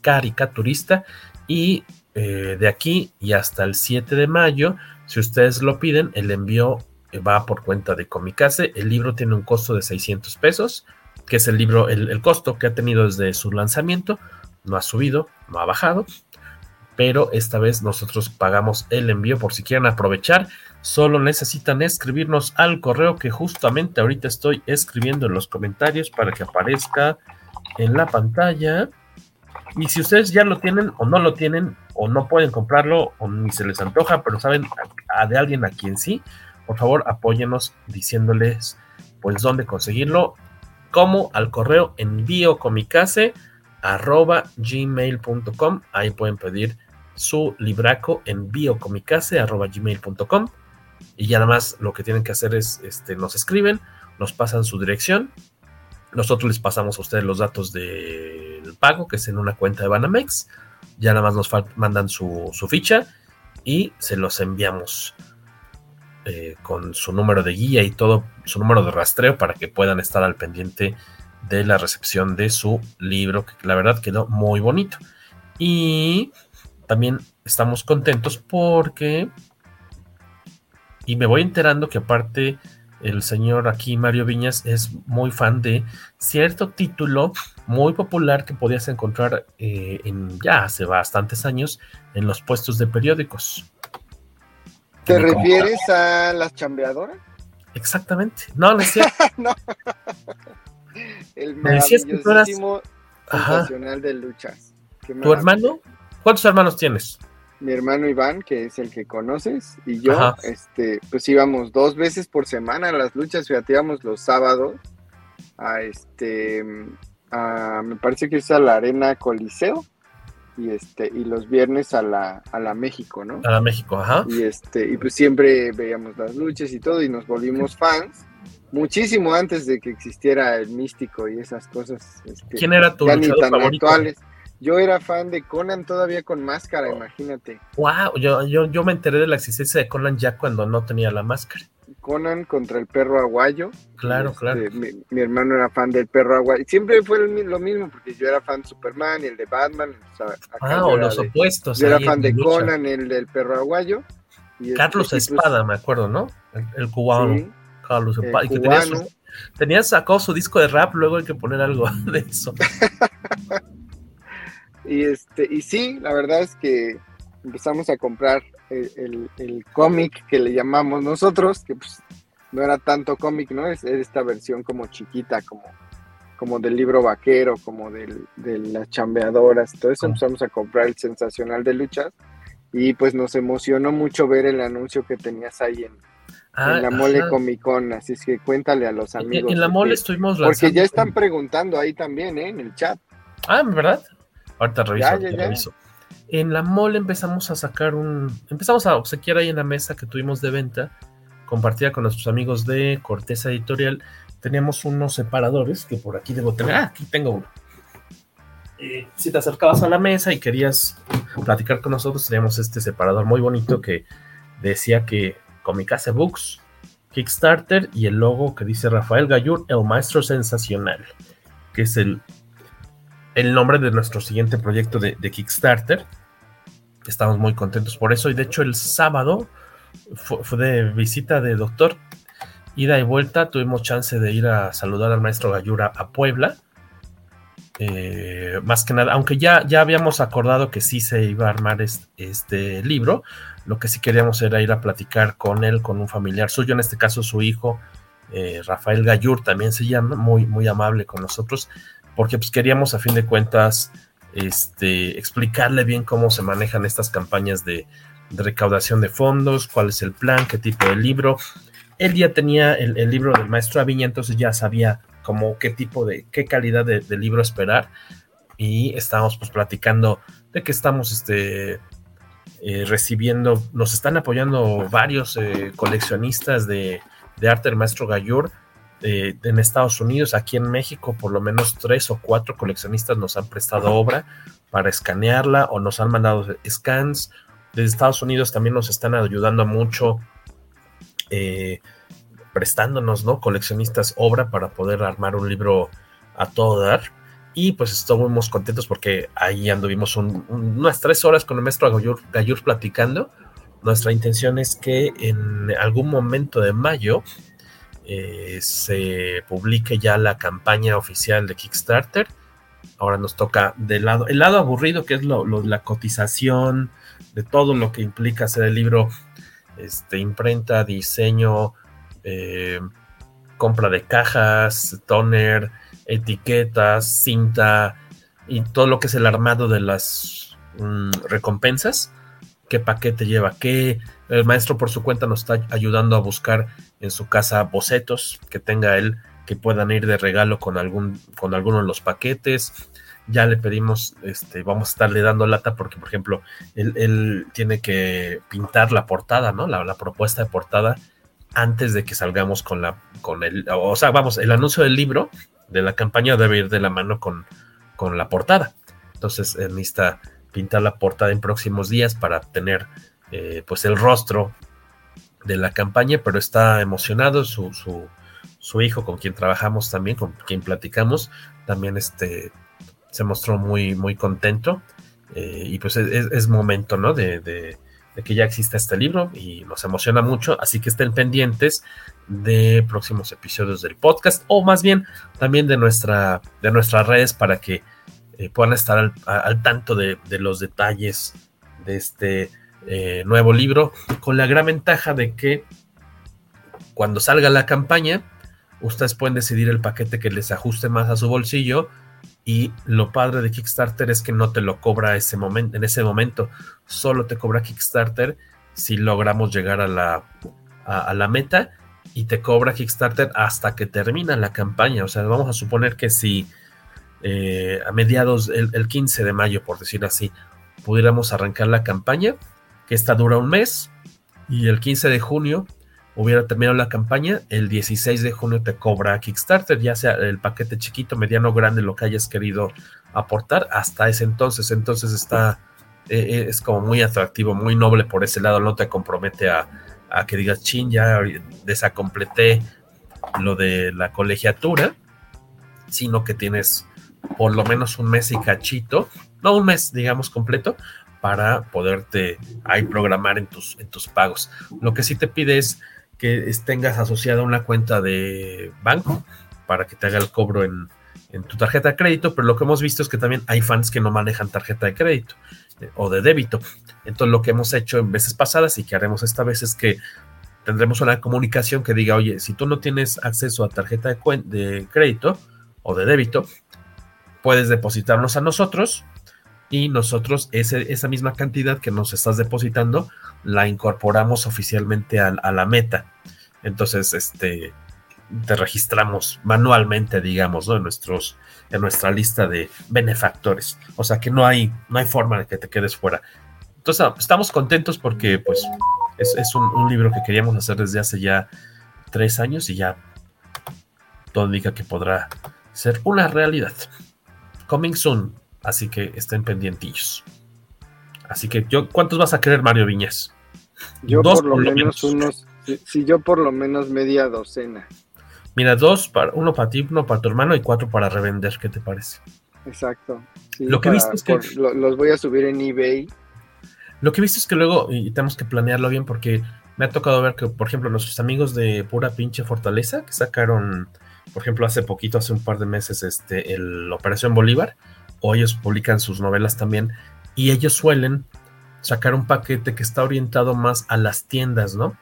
caricaturista, y de aquí y hasta el 7 de mayo si ustedes lo piden, el envío va por cuenta de Comicase. El libro tiene un costo de 600 pesos, que es el libro, el, costo que ha tenido desde su lanzamiento. No ha subido, no ha bajado, pero esta vez nosotros pagamos el envío por si quieren aprovechar. Solo necesitan escribirnos al correo que justamente ahorita estoy escribiendo en los comentarios para que aparezca en la pantalla. Y si ustedes ya lo tienen o no lo tienen, o no pueden comprarlo, o ni se les antoja, pero saben a, de alguien a quien sí, por favor apóyenos diciéndoles pues dónde conseguirlo, como al correo envío arroba ahí pueden pedir su libraco envío comicase arroba gmail.com y ya nada más lo que tienen que hacer es, este, nos escriben, nos pasan su dirección Nosotros les pasamos a ustedes los datos del pago, que es en una cuenta de Banamex. Ya nada más nos mandan su, su ficha y se los enviamos eh, con su número de guía y todo, su número de rastreo para que puedan estar al pendiente de la recepción de su libro, que la verdad quedó muy bonito. Y también estamos contentos porque... Y me voy enterando que aparte el señor aquí, Mario Viñas, es muy fan de cierto título muy popular que podías encontrar eh, en ya hace bastantes años en los puestos de periódicos. ¿Te refieres a las chambeadoras? Exactamente. No, no es cierto. <laughs> no. El maravillosísimo sensacional de luchas. ¿Tu hermano? ¿Cuántos hermanos tienes? Mi hermano Iván, que es el que conoces, y yo, este, pues íbamos dos veces por semana a las luchas, fíjate, íbamos los sábados a este, a, me parece que es a la Arena Coliseo, y este y los viernes a la, a la México, ¿no? A la México, ajá. Y este y pues siempre veíamos las luchas y todo y nos volvimos fans muchísimo antes de que existiera el místico y esas cosas. Este, ¿Quién era tu luchador favorito? Actuales. Yo era fan de Conan todavía con máscara, imagínate. Wow, yo, yo, yo me enteré de la existencia de Conan ya cuando no tenía la máscara. Conan contra el perro aguayo. Claro, este, claro. Mi, hermano era fan del perro aguayo. Siempre fue lo mismo, porque yo era fan de Superman y el de Batman. ah, o los opuestos. Yo era fan de Conan, el del perro aguayo. Y Carlos este, Espada, me acuerdo, ¿no? El, cubano. Carlos Espada. Y que tenía, tenía sacado su disco de rap, luego hay que poner algo <laughs> de eso. <laughs> y este, y sí, la verdad es que empezamos a comprar el, cómic que le llamamos nosotros, que pues no era tanto cómic, ¿no? Es, esta versión como chiquita, como, como del libro vaquero, como del, de las chambeadoras, todo eso empezamos a comprar el sensacional de luchas y pues nos emocionó mucho ver el anuncio que tenías ahí en, ah, la mole Comic Con, así es que cuéntale a los amigos. En, la mole estuvimos Porque ya están preguntando ahí también, ¿eh? En el chat. Ah, ¿verdad? Ahorita reviso, reviso. En la mole empezamos a sacar un. Empezamos a obsequiar ahí en la mesa que tuvimos de venta, compartida con nuestros amigos de Corteza Editorial. Teníamos unos separadores que por aquí debo tener. Ah, aquí tengo uno. Eh, si te acercabas a la mesa y querías platicar con nosotros, teníamos este separador muy bonito que decía que Comicase Books, Kickstarter y el logo que dice Rafael Gallur, el maestro sensacional, que es el, el nombre de nuestro siguiente proyecto de Kickstarter estamos muy contentos por eso. Y de hecho, el sábado fue, de visita de doctor, ida y vuelta. Tuvimos chance de ir a saludar al maestro Gayura a Puebla. Eh, más que nada, aunque ya, ya habíamos acordado que sí se iba a armar este, libro, lo que sí queríamos era ir a platicar con él, con un familiar suyo, en este caso su hijo, eh, Rafael Gayur, también se llama, muy, muy amable con nosotros, porque pues queríamos a fin de cuentas este, explicarle bien cómo se manejan estas campañas de, recaudación de fondos, cuál es el plan, qué tipo de libro. Él ya tenía el, libro del maestro Aviña, entonces ya sabía como qué tipo de, qué calidad de, libro esperar. Y estábamos pues platicando de que estamos este, eh, recibiendo, nos están apoyando varios eh, coleccionistas de, de arte del maestro Gayur eh, en Estados Unidos, aquí en México, por lo menos tres o cuatro coleccionistas nos han prestado obra para escanearla o nos han mandado scans. Desde Estados Unidos también nos están ayudando mucho, eh, prestándonos, ¿no? Coleccionistas obra para poder armar un libro a todo dar. Y pues estamos contentos porque ahí anduvimos unas tres horas con el maestro Gayur platicando. Nuestra intención es que en algún momento de mayo eh, se publique ya la campaña oficial de Kickstarter. Ahora nos toca del lado, el lado aburrido, que es lo, la cotización, de todo lo que implica hacer el libro, este, imprenta, diseño, eh, compra de cajas, toner, etiquetas, cinta y todo lo que es el armado de las mm, recompensas. ¿Qué paquete lleva qué? El maestro por su cuenta nos está ayudando a buscar en su casa bocetos que tenga él que puedan ir de regalo con algún con alguno de los paquetes. Ya le pedimos, este, vamos a estarle dando lata porque, por ejemplo, él, tiene que pintar la portada, ¿no? La, propuesta de portada antes de que salgamos con la, con el, o sea, vamos, el anuncio del libro de la campaña debe ir de la mano con, con la portada. Entonces él necesita pintar la portada en próximos días para tener eh, pues el rostro de la campaña, pero está emocionado su, su, hijo con quien trabajamos también, con quien platicamos, también este, se mostró muy, muy contento eh, y pues es, momento, ¿no? De, de, que ya exista este libro y nos emociona mucho, así que estén pendientes de próximos episodios del podcast o más bien también de, nuestra, de nuestras redes para que eh, puedan estar al, tanto de, los detalles de este eh, nuevo libro, con la gran ventaja de que cuando salga la campaña, ustedes pueden decidir el paquete que les ajuste más a su bolsillo y lo padre de Kickstarter es que no te lo cobra ese momento, en ese momento, solo te cobra Kickstarter si logramos llegar a la, a la meta y te cobra Kickstarter hasta que termina la campaña. O sea, vamos a suponer que si eh, a mediados, el, 15 de mayo, por decir así, pudiéramos arrancar la campaña, que esta dura un mes, y el 15 de junio hubiera terminado la campaña, el 16 de junio te cobra Kickstarter, ya sea el paquete chiquito, mediano, grande, lo que hayas querido aportar, hasta ese entonces. Entonces está, eh, eh, es como muy atractivo, muy noble por ese lado, no te compromete a, a que digas, chin, ya desacompleté lo de la colegiatura, sino que tienes por lo menos un mes y cachito, no un mes, digamos, completo, para poderte ahí programar en tus, en tus pagos. Lo que sí te pide es que tengas asociada una cuenta de banco para que te haga el cobro en, en tu tarjeta de crédito, pero lo que hemos visto es que también hay fans que no manejan tarjeta de crédito eh, o de débito. Entonces lo que hemos hecho en veces pasadas y que haremos esta vez es que tendremos una comunicación que diga, oye, si tú no tienes acceso a tarjeta de, de crédito o de débito, puedes depositarnos a nosotros y nosotros esa misma cantidad que nos estás depositando la incorporamos oficialmente a, la meta. Entonces, este, te registramos manualmente, digamos, en, nuestros, en nuestra lista de benefactores. O sea que no hay, no hay forma de que te quedes fuera. Entonces, estamos contentos porque, pues, es, un, un, libro que queríamos hacer desde hace ya tres años y ya todo indica que podrá ser una realidad. Coming soon, así que estén pendientillos. Así que yo, ¿cuántos vas a querer, Mario Viñez? Yo por lo, menos, unos, si, yo por lo menos media docena. Mira, dos, para, uno para ti, uno para tu hermano y cuatro para revender, ¿qué te parece? Exacto. lo que viste es que... los voy a subir en eBay. Lo que he visto es que luego, y tenemos que planearlo bien porque me ha tocado ver que, por ejemplo, nuestros amigos de Pura Pinche Fortaleza, que sacaron por ejemplo, hace poquito, hace un par de meses, este, el Operación Bolívar, o ellos publican sus novelas también, y ellos suelen sacar un paquete que está orientado más a las tiendas, ¿no?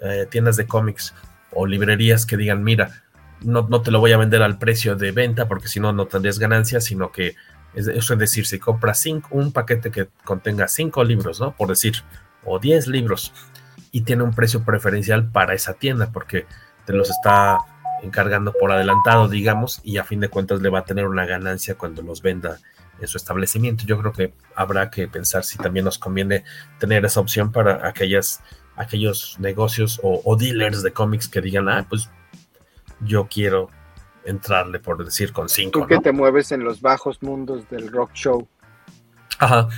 Eh, tiendas de cómics o librerías que digan, mira, no, no, te lo voy a vender al precio de venta porque si no, no tendrías ganancias, sino que eso es decir, si compras cinco, un paquete que contenga cinco libros, ¿no? Por decir, o diez libros, y tiene un precio preferencial para esa tienda porque te los está encargando por adelantado, digamos, y a fin de cuentas le va a tener una ganancia cuando los venda en su establecimiento. Yo creo que habrá que pensar si también nos conviene tener esa opción para aquellas, aquellos negocios o, dealers de cómics que digan, ah, pues yo quiero entrarle, por decir, con cinco. Tú que te mueves en los bajos mundos del rock show. Ajá.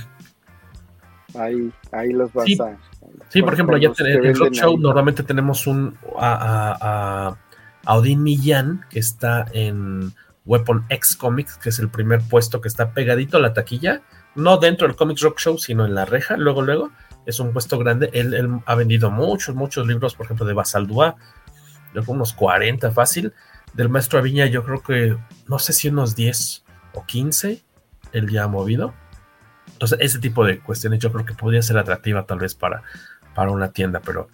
Ahí, ahí los vas a. Sí, por ejemplo, ya en el rock show normalmente tenemos un a, a Odín Millán, que está en Weapon X Comics, que es el primer puesto que está pegadito a la taquilla, no dentro del Comics Rock Show, sino en la reja, luego, luego, es un puesto grande. Él, ha vendido muchos, muchos libros, por ejemplo, de Basaldúa, luego unos 40 fácil. Del maestro Aviña, yo creo que, no sé si unos 10 o 15, él ya ha movido. Entonces, ese tipo de cuestiones yo creo que podría ser atractiva tal vez para, para una tienda, pero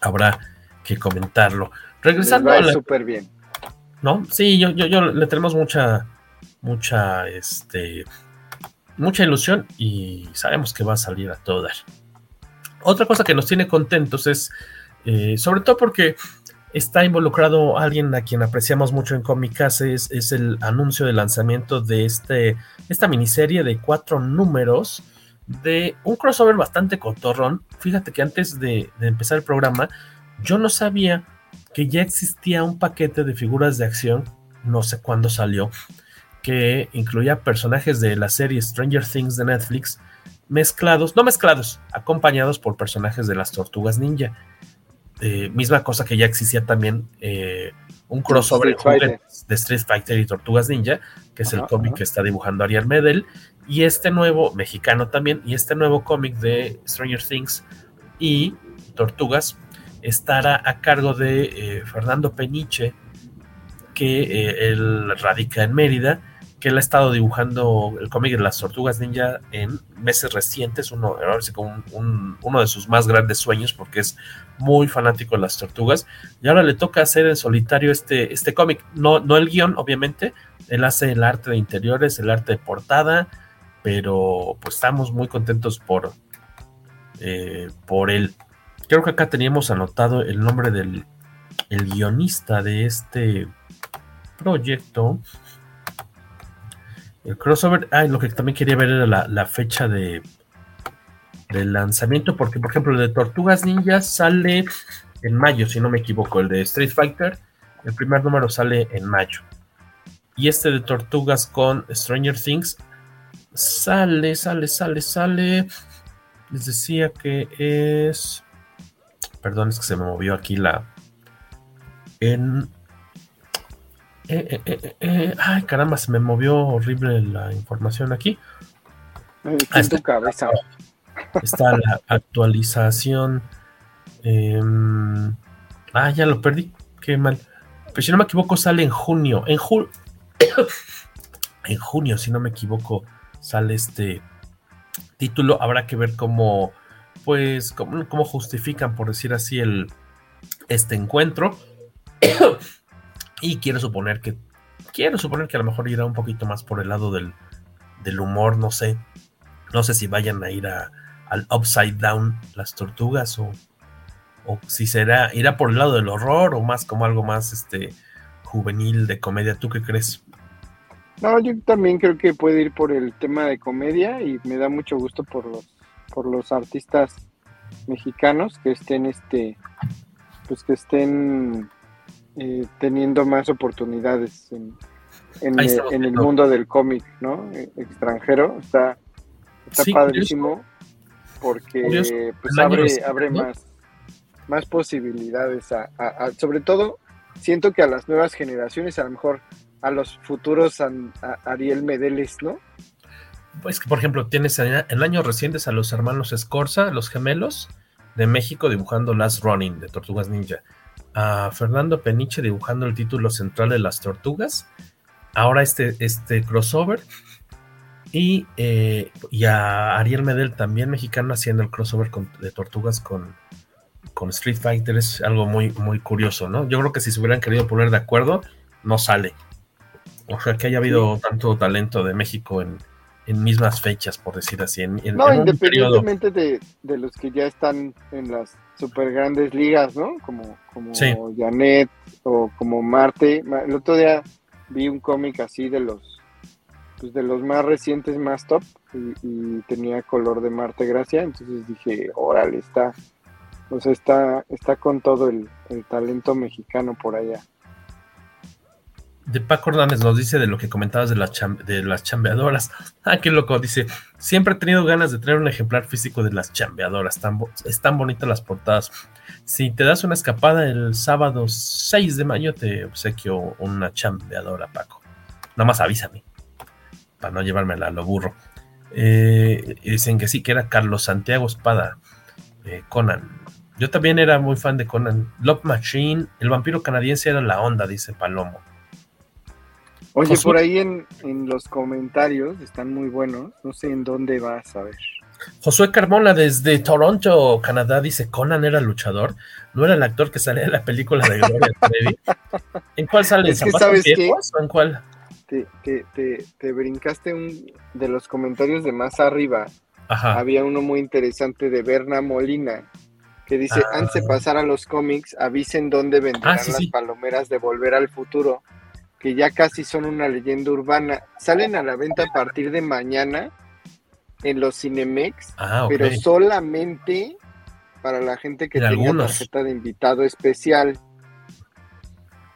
habrá que comentarlo. Regresando a súper bien. ¿No? Sí, yo, yo, yo, le tenemos mucha, mucha, este, mucha ilusión y sabemos que va a salir a todo dar. Otra cosa que nos tiene contentos es, eh, sobre todo porque está involucrado alguien a quien apreciamos mucho en Comicase, es, es el anuncio de lanzamiento de este, esta miniserie de cuatro números de un crossover bastante cotorrón. Fíjate que antes de, de empezar el programa, yo no sabía que ya existía un paquete de figuras de acción no sé cuándo salió, que incluía personajes de la serie Stranger Things de Netflix mezclados, no mezclados, acompañados por personajes de las tortugas ninja. Eh, misma cosa que ya existía también eh, un crossover de Street Fighter y Tortugas Ninja, que es el cómic que está dibujando Ariel Medel, y este nuevo, mexicano también, y este nuevo cómic de Stranger Things y Tortugas estará a cargo de eh, Fernando Peniche, que él radica en Mérida que él ha estado dibujando el cómic de las tortugas ninja en meses recientes, uno, uno de sus más grandes sueños, porque es muy fanático de las tortugas, y ahora le toca hacer en solitario este, este cómic, no, no el guion, obviamente, él hace el arte de interiores, el arte de portada, pero pues estamos muy contentos por, eh, por él. Creo que acá teníamos anotado el nombre del el guionista de este proyecto. El crossover, ah, lo que también quería ver era la, fecha de, del lanzamiento, porque por ejemplo el de Tortugas Ninjas sale en mayo, si no me equivoco, el de Street Fighter, el primer número sale en mayo. Y este de Tortugas con Stranger Things sale, sale, sale, sale. Les decía que es... Perdón, es que se me movió aquí la... En eh, eh, eh, ay, caramba, se me movió horrible la información aquí. Ah, está, cabeza. está la actualización. Em, ah, ya lo perdí. Qué mal. Pero si no me equivoco, sale en junio. En, <coughs> en junio, si no me equivoco, sale este título. Habrá que ver cómo, pues, cómo, justifican, por decir así, el, este encuentro. Y quiero suponer que. Quiero suponer que a lo mejor irá un poquito más por el lado del, humor, no sé. No sé si vayan a ir a, al Upside Down las tortugas o, o si será, irá por el lado del horror o más como algo más este juvenil de comedia. ¿Tú qué crees? No, yo también creo que puede ir por el tema de comedia y me da mucho gusto por los, por los artistas mexicanos que estén este pues que estén eh, teniendo más oportunidades en, el mundo del cómic, ¿no? Eh, extranjero. Está, está padrísimo porque pues abre, abre más, más posibilidades a, sobre todo siento que a las nuevas generaciones, a lo mejor a los futuros a, Ariel Medeles, ¿no? Pues que, por ejemplo, tienes en, años recientes a los hermanos Escorza, los gemelos de México, dibujando Last Running de Tortugas Ninja a Fernando Peniche dibujando el título central de las tortugas. Ahora este, este crossover. Y, eh, y a Ariel Medel, también mexicano, haciendo el crossover de tortugas con, con Street Fighter. Es algo muy, muy curioso, ¿no? Yo creo que si se hubieran querido poner de acuerdo, no sale. O sea, que haya habido tanto talento de México en, en mismas fechas, por decir así. En, no, independientemente de, de, los que ya están en las super grandes ligas, ¿no? Como, como Janet o como Marte. El otro día vi un cómic así de los pues de los más recientes, más top, y, tenía color de Marte Gracia, entonces dije, órale, está, o sea, está, está con todo el talento mexicano por allá de Paco Hernández nos dice de lo que comentabas de, las de las chambeadoras. Ah, qué loco. Dice, siempre he tenido ganas de traer un ejemplar físico de las chambeadoras. están bonitas las portadas. Si te das una escapada el sábado 6 de mayo, te obsequio una chambeadora, Paco. Nada más avísame. Para no llevármela a lo burro. Eh, dicen que sí, que era Carlos Santiago Espada. Eh, Conan. Yo también era muy fan de Conan. Love Machine. El vampiro canadiense era la onda, dice Palomo. Oye, por ahí en, los comentarios están muy buenos. No sé en dónde vas a ver. Josué Carmona desde Toronto, Canadá, dice: Conan era luchador. No era el actor que salía en la película de Gloria <laughs> Trevi. ¿En cuál sale? Es que sabes ¿En cuál? Te, te, brincaste un de los comentarios de más arriba. Había uno muy interesante de Berna Molina que dice: ah. antes de pasar a los cómics, avisen dónde vendrán ah, las palomeras de Volver al Futuro que ya casi son una leyenda urbana. Salen a la venta a partir de mañana en los Cinemex, ah, pero solamente para la gente que tenga tarjeta de invitado especial.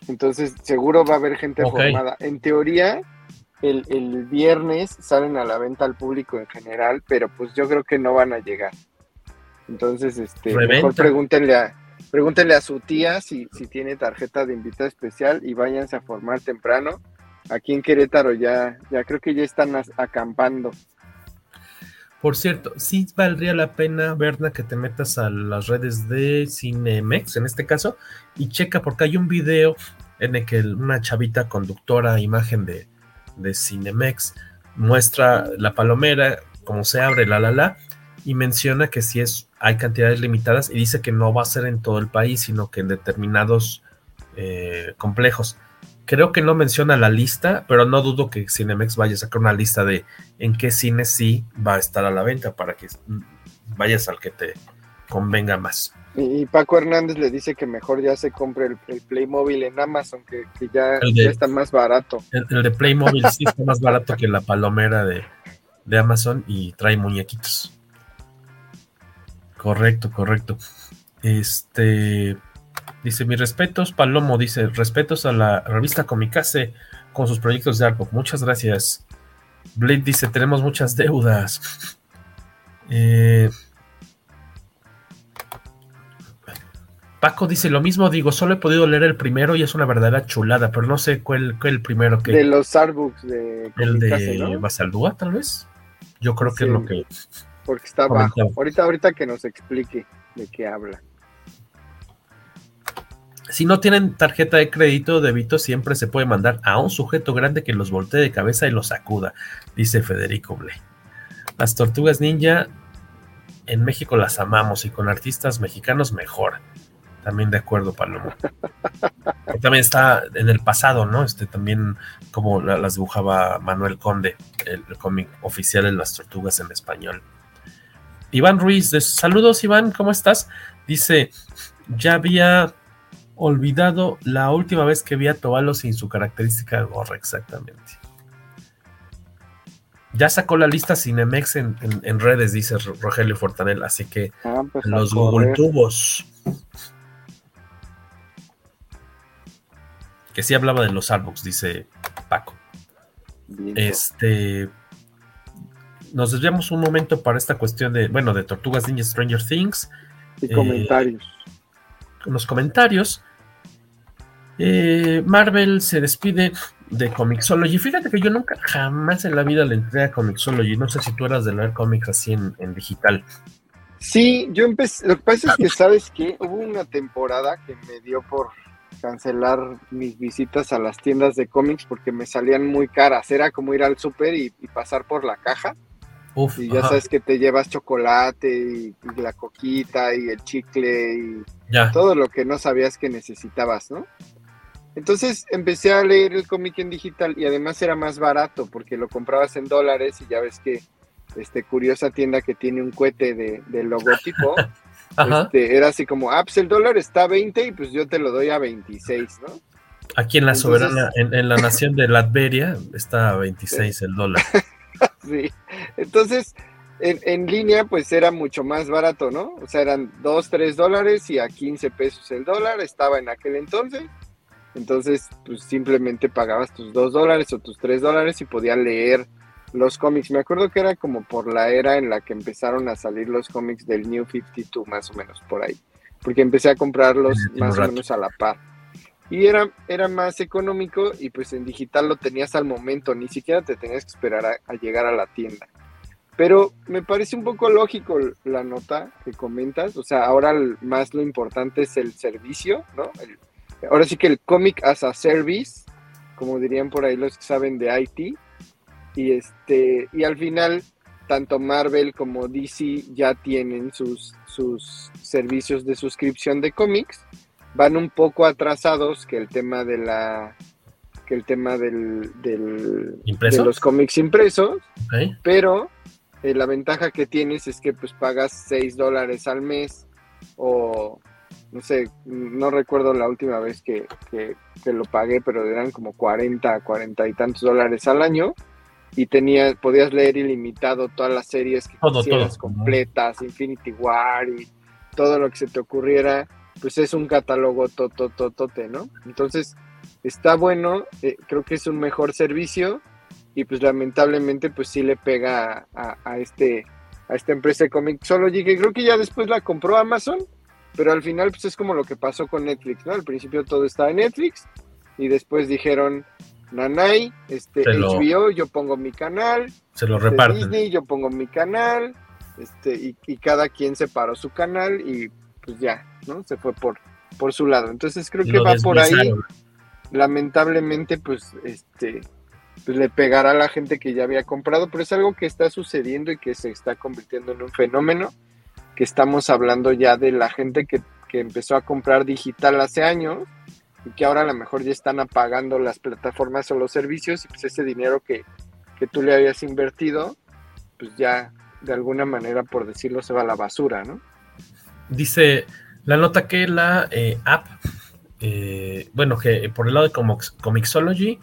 Entonces, seguro va a haber gente formada. En teoría, el, el viernes salen a la venta al público en general, pero pues yo creo que no van a llegar. Entonces, este, mejor pregúntenle a, pregúntenle a su tía si, si tiene tarjeta de invitada especial y váyanse a formar temprano. Aquí en Querétaro ya, ya creo que ya están acampando. Por cierto, sí valdría la pena, Berna, que te metas a las redes de Cinemex, en este caso, y checa porque hay un video en el que una chavita conductora imagen de, de Cinemex muestra la palomera, cómo se abre, la la la, y menciona que si es, hay cantidades limitadas y dice que no va a ser en todo el país, sino que en determinados eh, complejos. Creo que no menciona la lista, pero no dudo que Cinemex vaya a sacar una lista de en qué cine sí va a estar a la venta para que vayas al que te convenga más. Y, Paco Hernández le dice que mejor ya se compre el, el Playmobil en Amazon, que, que ya, El de- ya está más barato. El, el de Playmobil sí está más barato que la palomera de, de Amazon y trae muñequitos. Correcto, correcto. Este dice: Mis respetos, Palomo dice: respetos a la revista Comicase con sus proyectos de Arco. Muchas gracias. Blade dice: Tenemos muchas deudas. Eh, Paco dice lo mismo, digo, solo he podido leer el primero y es una verdadera chulada, pero no sé cuál, cuál el primero que... De los Starbucks de El de ¿no? Basaldúa, tal vez. Yo creo que Sí. es lo que. Porque está Comentaba. bajo. Ahorita, ahorita que nos explique de qué habla. Si no tienen tarjeta de crédito o débito, siempre se puede mandar a un sujeto grande que los voltee de cabeza y los sacuda, dice Federico Ble. Las tortugas ninja en México las amamos y con artistas mexicanos mejor. También de acuerdo, Palomo. <laughs> Que también está en el pasado, ¿no? Este también como la- las dibujaba Manuel Conde, el cómic oficial de las tortugas en español. Iván Ruiz, de- saludos Iván, ¿cómo estás? Dice, ya había olvidado la última vez que vi a Tobalo sin su característica gorra, exactamente. Ya sacó la lista Cinemex en, en- en redes, dice Ro- Rogelio Fortanel, así que Ah, pues los. Google tubos. Que sí hablaba de los Starbucks, dice Paco. Bien. Este. Nos desviamos un momento para esta cuestión de, bueno, de Tortugas Ninja Stranger Things. Y Eh, comentarios. con los comentarios. Eh, Marvel se despide de Comixology. Fíjate que yo nunca, jamás en la vida le entré a Comixology. No sé si tú eras de leer cómics así en, en digital. Sí, yo empecé. Lo que pasa es que, ¿sabes qué? Hubo una temporada que me dio por cancelar mis visitas a las tiendas de cómics porque me salían muy caras. Era como ir al súper y, y pasar por la caja. Uf, Y ya ajá, sabes que te llevas chocolate y, y la coquita y el chicle y ya. todo lo que no sabías que necesitabas, ¿no? Entonces empecé a leer el cómic en digital y además era más barato porque lo comprabas en dólares y ya ves que este curiosa tienda que tiene un cohete de, de logotipo, <laughs> este, era así como, ah, pues el dólar está a 20 y pues yo te lo doy a 26, ¿no? Aquí en la Entonces- soberana, en, en la nación de Latveria, está a 26 el dólar. <laughs> Sí. Entonces, en, en línea, pues era mucho más barato, ¿no? O sea, eran 2, 3 dólares y a 15 pesos el dólar, estaba en aquel entonces. Entonces, pues simplemente pagabas tus 2 dólares o tus 3 dólares y podías leer los cómics. Me acuerdo que era como por la era en la que empezaron a salir los cómics del New 52, más o menos por ahí. Porque empecé a comprarlos un más o menos a la par. Y era, era más económico y pues en digital lo tenías al momento, ni siquiera te tenías que esperar a, a llegar a la tienda. Pero me parece un poco lógico la nota que comentas, o sea, ahora más lo importante es el servicio, ¿no? El- ahora sí que el cómic as a service, como dirían por ahí los que saben de IT, y este, y al final tanto Marvel como DC ya tienen sus, sus servicios de suscripción de cómics, van un poco atrasados que el tema de la que el tema del, del- ¿Impreso? de los cómics impresos, pero eh, la ventaja que tienes es que pues pagas 6 dólares al mes o no sé, no recuerdo la última vez que, que- que lo pagué, pero eran como 40, 40 y tantos dólares al año y tenías, podías leer ilimitado todas las series que Todo, quisieras todo. completas, Infinity War y todo lo que se te ocurriera, pues es un catálogo totototote, ¿no? Entonces, está bueno, eh, creo que es un mejor servicio y pues lamentablemente pues sí le pega a, a este a esta empresa de Comixology que creo que ya después la compró Amazon, pero al final pues es como lo que pasó con Netflix, ¿no? Al principio todo estaba en Netflix y después dijeron Nanay, este lo- HBO, yo pongo mi canal, Se lo este, reparten. Disney, yo pongo mi canal, este, y, y cada quien separó su canal y pues ya, ¿no? Se fue por, por su lado. Entonces creo que Lo va por ahí. Lamentablemente, pues, este, pues le pegará a la gente que ya había comprado, pero es algo que está sucediendo y que se está convirtiendo en un fenómeno, que estamos hablando ya de la gente que, que empezó a comprar digital hace años y que ahora a lo mejor ya están apagando las plataformas o los servicios y pues ese dinero que, que tú le habías invertido, pues ya de alguna manera, por decirlo, se va a la basura, ¿no? Dice la nota que la eh, app, eh, bueno, que por el lado de Comixology,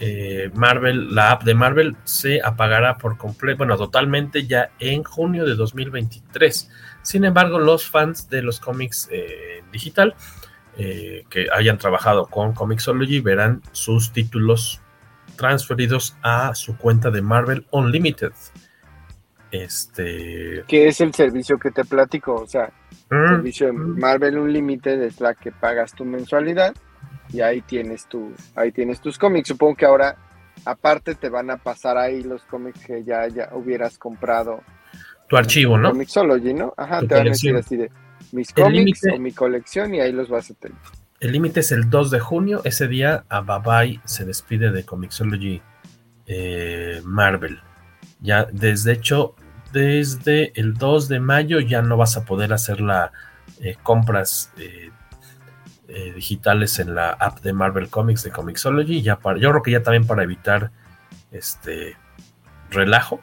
eh, Marvel, la app de Marvel se apagará por completo, bueno, totalmente ya en junio de 2023. Sin embargo, los fans de los cómics digital que hayan trabajado con Comixology verán sus títulos transferidos a su cuenta de Marvel Unlimited. Este. Que es el servicio que te platico, o sea, Mm, servicio de Marvel Unlimited es la que pagas tu mensualidad y ahí tienes tu, ahí tienes tus cómics. Supongo que ahora aparte te van a pasar ahí los cómics que ya, ya hubieras comprado. tu archivo, ¿no? Comixology, ¿no? Ajá, Tu te van a decir así de mis cómics o mi colección y ahí los vas a tener. El límite es el 2 de junio. Ese día a Bye se despide de Comixology eh, Marvel. Ya desde hecho, desde el 2 de mayo ya no vas a poder hacer la eh, compras eh, eh, digitales en la app de Marvel Comics de Comixology. Ya yo creo que ya también para evitar este relajo.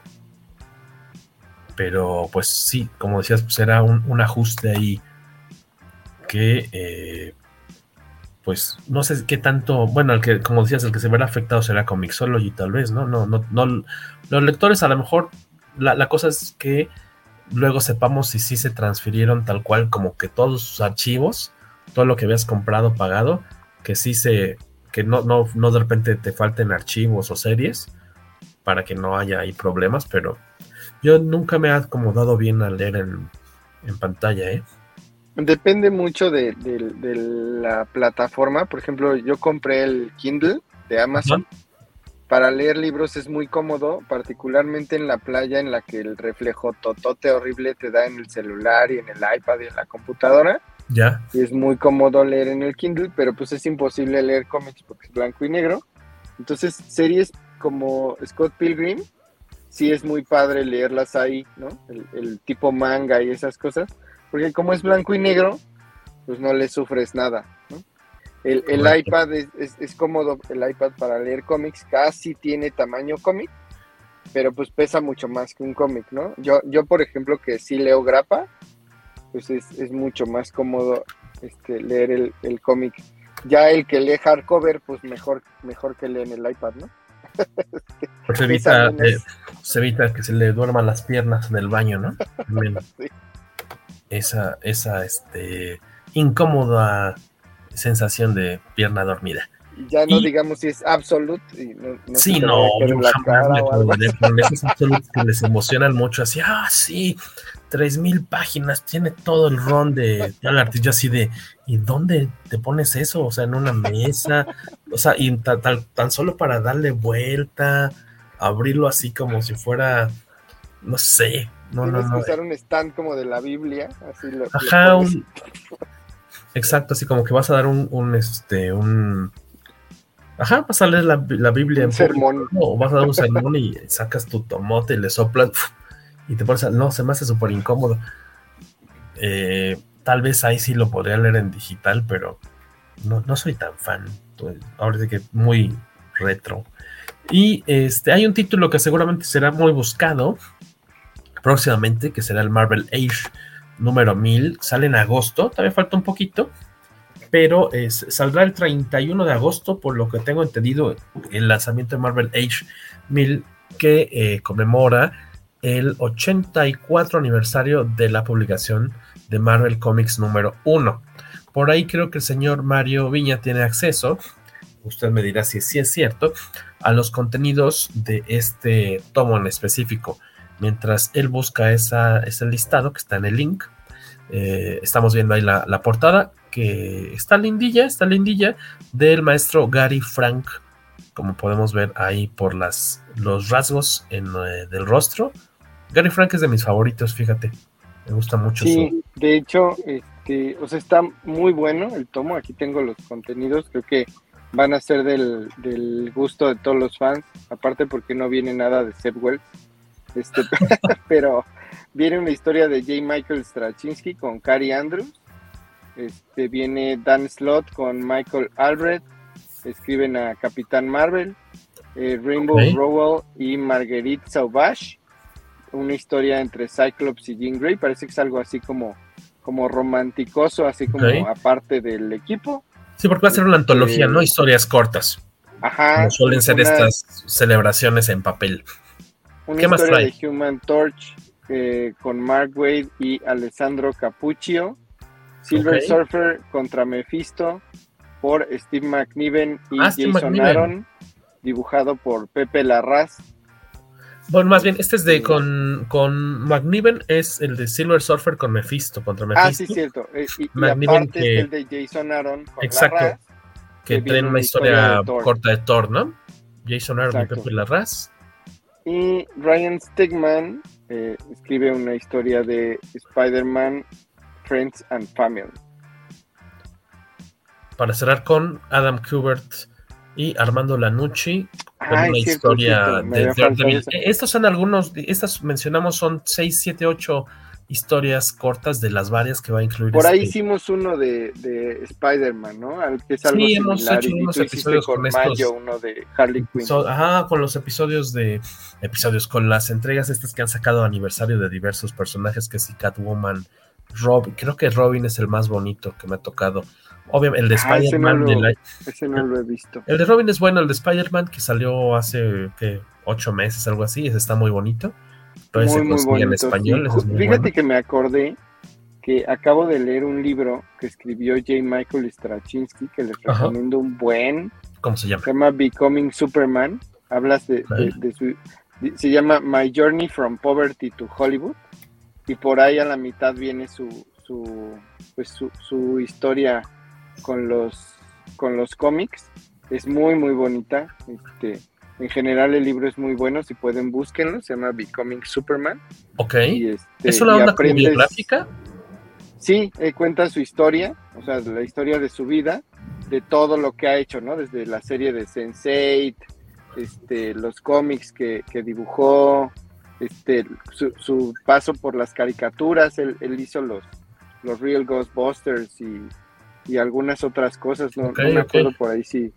Pero pues sí, como decías, pues era un, ajuste ahí que pues no sé qué tanto, bueno, el que, como decías, el que se verá afectado será Comixology, tal vez, ¿no? No, no, no, los lectores a lo mejor, la, la cosa es que luego sepamos si sí se transfirieron tal cual como que todos sus archivos, todo lo que habías comprado, pagado, que sí se, que no, no, no de repente te falten archivos o series para que no haya ahí problemas, pero yo nunca me he acomodado bien a leer en, en pantalla, ¿eh? Depende mucho de, de- de la plataforma. Por ejemplo, yo compré el Kindle de Amazon. Para leer libros es muy cómodo, particularmente en la playa en la que el reflejo totote horrible te da en el celular y en el iPad y en la computadora. Ya. Y es muy cómodo leer en el Kindle, pero pues es imposible leer cómics porque es blanco y negro. Entonces, series como Scott Pilgrim, sí es muy padre leerlas ahí, ¿no? El, el tipo manga y esas cosas. Porque como es blanco y negro, pues no le sufres nada. El, el iPad es, es- es cómodo, el iPad para leer cómics casi tiene tamaño cómic, pero pues pesa mucho más que un cómic, ¿no? Yo, yo por ejemplo, que sí leo grapa, pues es, es mucho más cómodo este, leer el, el cómic. Ya el que lee hardcover, pues mejor, mejor que lee en el iPad, ¿no? <laughs> Pues evita, eh, evita que se le duerman las piernas en el baño, ¿no? <laughs> También Sí. Esa, esa este, incómoda sensación de pierna dormida. Ya no Y- digamos si es absolute. Y no, no Sí, no, <laughs> esos absolutos que les emocionan mucho, así, ah, sí, tres mil páginas, tiene todo el ron de John Artis, yo así de, ¿y dónde te pones eso? O sea, en una mesa, o sea, y ta- tal- tan solo para darle vuelta, abrirlo así como si fuera, no sé, no, no, no. que usar un stand como de la Biblia, así lo, lo Ajá, pones. un- exacto, así como que vas a dar un, un este, un, ajá, vas a leer la, la Biblia Un en sermón. público, o vas a dar un sermón y sacas tu tomote y le soplas y te pones a, no, se me hace súper incómodo. Eh, tal vez ahí sí lo podría leer en digital, pero no, no soy tan fan. Pues, Ahora sí que muy retro. Y este, hay un título que seguramente será muy buscado próximamente, que será el Marvel Age número 1000. Sale en agosto, todavía falta un poquito, pero saldrá el 31 de agosto, por lo que tengo entendido, el lanzamiento de Marvel Age 1000, que eh, conmemora el 84 aniversario de la publicación de Marvel Comics número 1. Por ahí creo que el señor Mario Viña tiene acceso usted me dirá si es cierto, a los contenidos de este tomo en específico. Mientras él busca esa, ese listado que está en el link, eh, estamos viendo ahí la, la, portada que está lindilla, está lindilla del maestro Gary Frank, como podemos ver ahí por las, los rasgos en, eh, del rostro. Gary Frank es de mis favoritos, fíjate, me gusta mucho. Sí, su... de hecho, este, o sea, está muy bueno el tomo, aquí tengo los contenidos, creo que van a ser del, del gusto de todos los fans, aparte porque no viene nada de Seth Wells, este, <laughs> pero viene una historia de J. Michael Straczynski con Cary Andrews, este, viene Dan Slott con Michael Albrecht, escriben a Capitán Marvel, eh, Rainbow okay. Rowell y Marguerite Sauvage, una historia entre Cyclops y Jean Grey, parece que es algo así como, como romanticoso, así como okay. aparte del equipo. Sí, porque va a ser una antología, este, ¿no? Historias cortas. Ajá. Como suelen ser estas celebraciones en papel. Una historia de Human Torch eh, con Mark Wade y Alessandro Capuccio. Silver okay. Surfer contra Mephisto por Steve McNiven y ah, Jason. Aaron, dibujado por Pepe Larraz. Bueno, más bien, este es de con, con McNiven, es el de Silver Surfer con Mephisto, contra Mephisto. Ah, sí, cierto. Y, y McNiven que, es el de Jason Aaron con Exacto. Larraz, que, que traen una historia, historia de corta de Thor, ¿no? Jason Aaron Exacto. y Pepe Larraz. Y Ryan Stegman eh, escribe una historia de Spider-Man, Friends and Family. Para cerrar con Adam Kubert y Armando Lanucci con Ay, una cierto, historia cierto, de Daredevil. esa. Estos son algunos, estas mencionamos son 6, 7, 8 historias cortas de las varias que va a incluir. Por ahí este- hicimos uno de, de Spider-Man, ¿no? Al que es algo Sí, hemos similar. hecho unos episodios con con estos- Mayo uno de Harley Quinn. So- ajá, con los episodios de episodios, con las entregas estas que han sacado aniversario de diversos personajes, que si Catwoman, Robin, creo que Robin es el más bonito que me ha tocado. Obviamente, el de Ah, no Spider-Man, la- ese no lo he visto. el de Robin es bueno, el de Spider-Man que salió hace ¿qué? ocho meses, algo así, ese está muy bonito. Muy, muy en español, sí. ese es muy Fíjate bueno. que me acordé que acabo de leer un libro que escribió J. Michael Straczynski, que les Ajá. recomiendo un buen. ¿Cómo se llama? Se llama Becoming Superman. Hablas de, Ok. de- de su. de- se llama My Journey from Poverty to Hollywood. Y por ahí a la mitad viene su, su, pues su, su historia con los, con los cómics. Es muy, muy bonita. Este, en general el libro es muy bueno. Si pueden, búsquenlo. Se llama Becoming Superman. Ok. Este, ¿Es una onda como aprendes- biográfica? Sí, eh, cuenta su historia, o sea, la historia de su vida, de todo lo que ha hecho, ¿no? Desde la serie de Sense8, este, los cómics que, que dibujó, este, su, su paso por las caricaturas, él, él hizo los, los Real Ghostbusters y, y algunas otras cosas, no, no me acuerdo por ahí si He-Man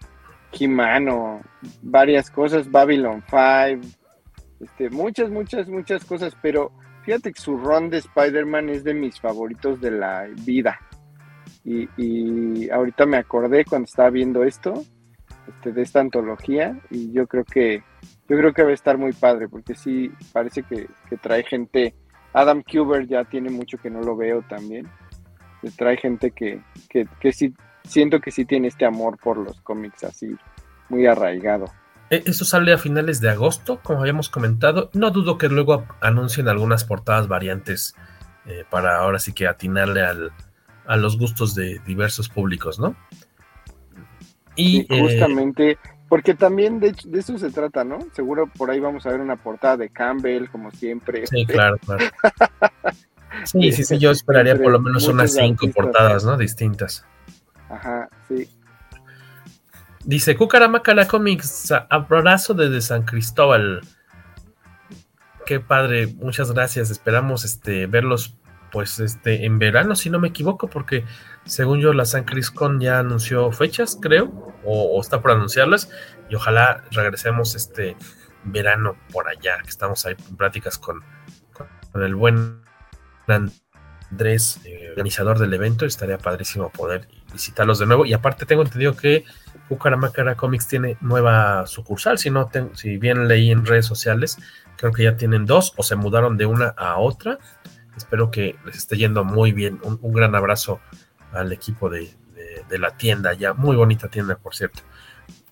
o varias cosas, Babylon 5, este, muchas, muchas, muchas cosas, pero fíjate que su run de Spider-Man es de mis favoritos de la vida. Y, ahorita me acordé cuando estaba viendo esto, este, de esta antología, y yo creo que yo creo que va a estar muy padre, porque sí parece que, que trae gente. Adam Kubert ya tiene mucho que no lo veo también. Trae gente que, que, que sí siento que sí tiene este amor por los cómics así muy arraigado. Eh, Esto sale a finales de agosto, como habíamos comentado. No dudo que luego anuncien algunas portadas variantes eh, para ahora sí que atinarle al- a los gustos de diversos públicos, ¿no? Y eh, justamente, porque también de, de eso se trata, ¿no? Seguro por ahí vamos a ver una portada de Campbell, como siempre. sí, claro, claro. <laughs> Sí, sí, sí, yo esperaría por lo menos unas cinco portadas, ¿no? Distintas. Ajá, sí. Dice Cucaramacala Comics, abrazo desde San Cristóbal. Qué padre, muchas gracias. Esperamos este verlos pues este en verano, si no me equivoco, porque según yo la San Criscon ya anunció fechas, creo, o, o está por anunciarlas, y ojalá regresemos este verano por allá, que estamos ahí en pláticas con, con el buen Andrés, eh, organizador del evento, estaría padrísimo poder visitarlos de nuevo. Y aparte tengo entendido que Cucaramacara Comics tiene nueva sucursal, si no si bien leí en redes sociales, creo que ya tienen dos o se mudaron de una a otra. Espero que les esté yendo muy bien. Un, gran abrazo al equipo de la tienda, ya muy bonita tienda, por cierto.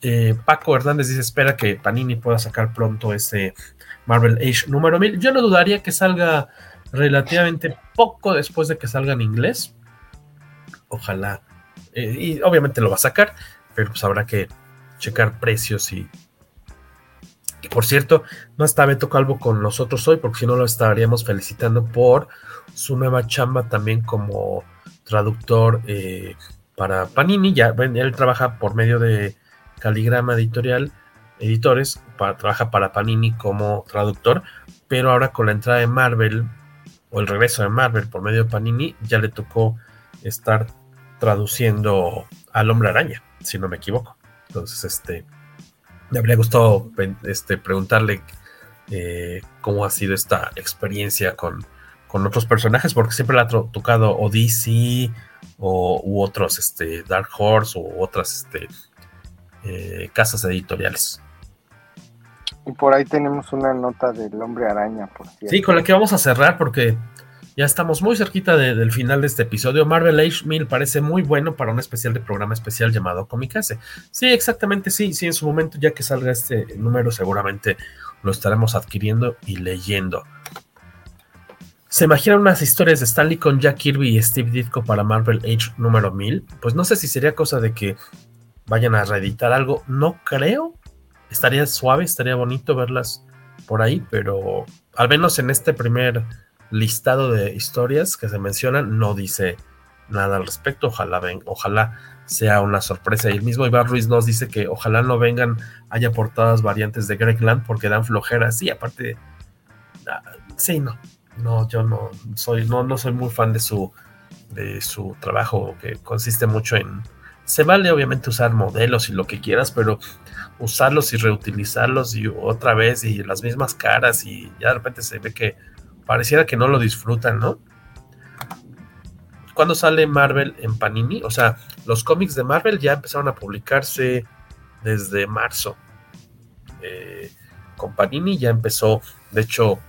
Eh, Paco Hernández dice, espera que Panini pueda sacar pronto ese Marvel Age número 1000. Yo no dudaría que salga relativamente poco después de que salga en inglés. Ojalá. Eh, y obviamente lo va a sacar, pero pues habrá que checar precios y... por cierto, no está Beto Calvo con nosotros hoy, porque si no lo estaríamos felicitando por su nueva chamba también como traductor eh, para Panini. Ya él trabaja por medio de Caligrama Editorial, editores, para, trabaja para Panini como traductor, pero ahora con la entrada de Marvel o el regreso de Marvel por medio de Panini, ya le tocó estar traduciendo al Hombre Araña, si no me equivoco. Entonces, este, me habría gustado este, preguntarle eh, cómo ha sido esta experiencia con, con, otros personajes, porque siempre le ha tocado Odyssey o, u otros, este, Dark Horse u otras este, eh, casas editoriales. Y por ahí tenemos una nota del hombre araña, por cierto. Sí, con la que vamos a cerrar porque ya estamos muy cerquita de, del final de este episodio. Marvel Age 1000 parece muy bueno para un especial de programa especial llamado Comicase. Sí, exactamente, sí, sí, en su momento ya que salga este número seguramente lo estaremos adquiriendo y leyendo. ¿Se imaginan unas historias de Stanley con Jack Kirby y Steve Ditko para Marvel Age número 1000? Pues no sé si sería cosa de que vayan a reeditar algo. No creo. Estaría suave, estaría bonito verlas por ahí, pero al menos en este primer listado de historias que se mencionan no dice nada al respecto. Ojalá ven, ojalá sea una sorpresa. Y el mismo Iván Ruiz nos dice que ojalá no vengan, haya portadas variantes de Greg Land porque dan flojeras. Sí, aparte, ah, sí, no, no, yo no soy, no, no soy muy fan de su, de su trabajo que consiste mucho en se vale obviamente usar modelos y lo que quieras, pero usarlos y reutilizarlos y otra vez y las mismas caras y ya de repente se ve que pareciera que no lo disfrutan, ¿no? ¿Cuándo sale Marvel en Panini? O sea, los cómics de Marvel ya empezaron a publicarse desde marzo. Eh, con Panini ya empezó, de hecho,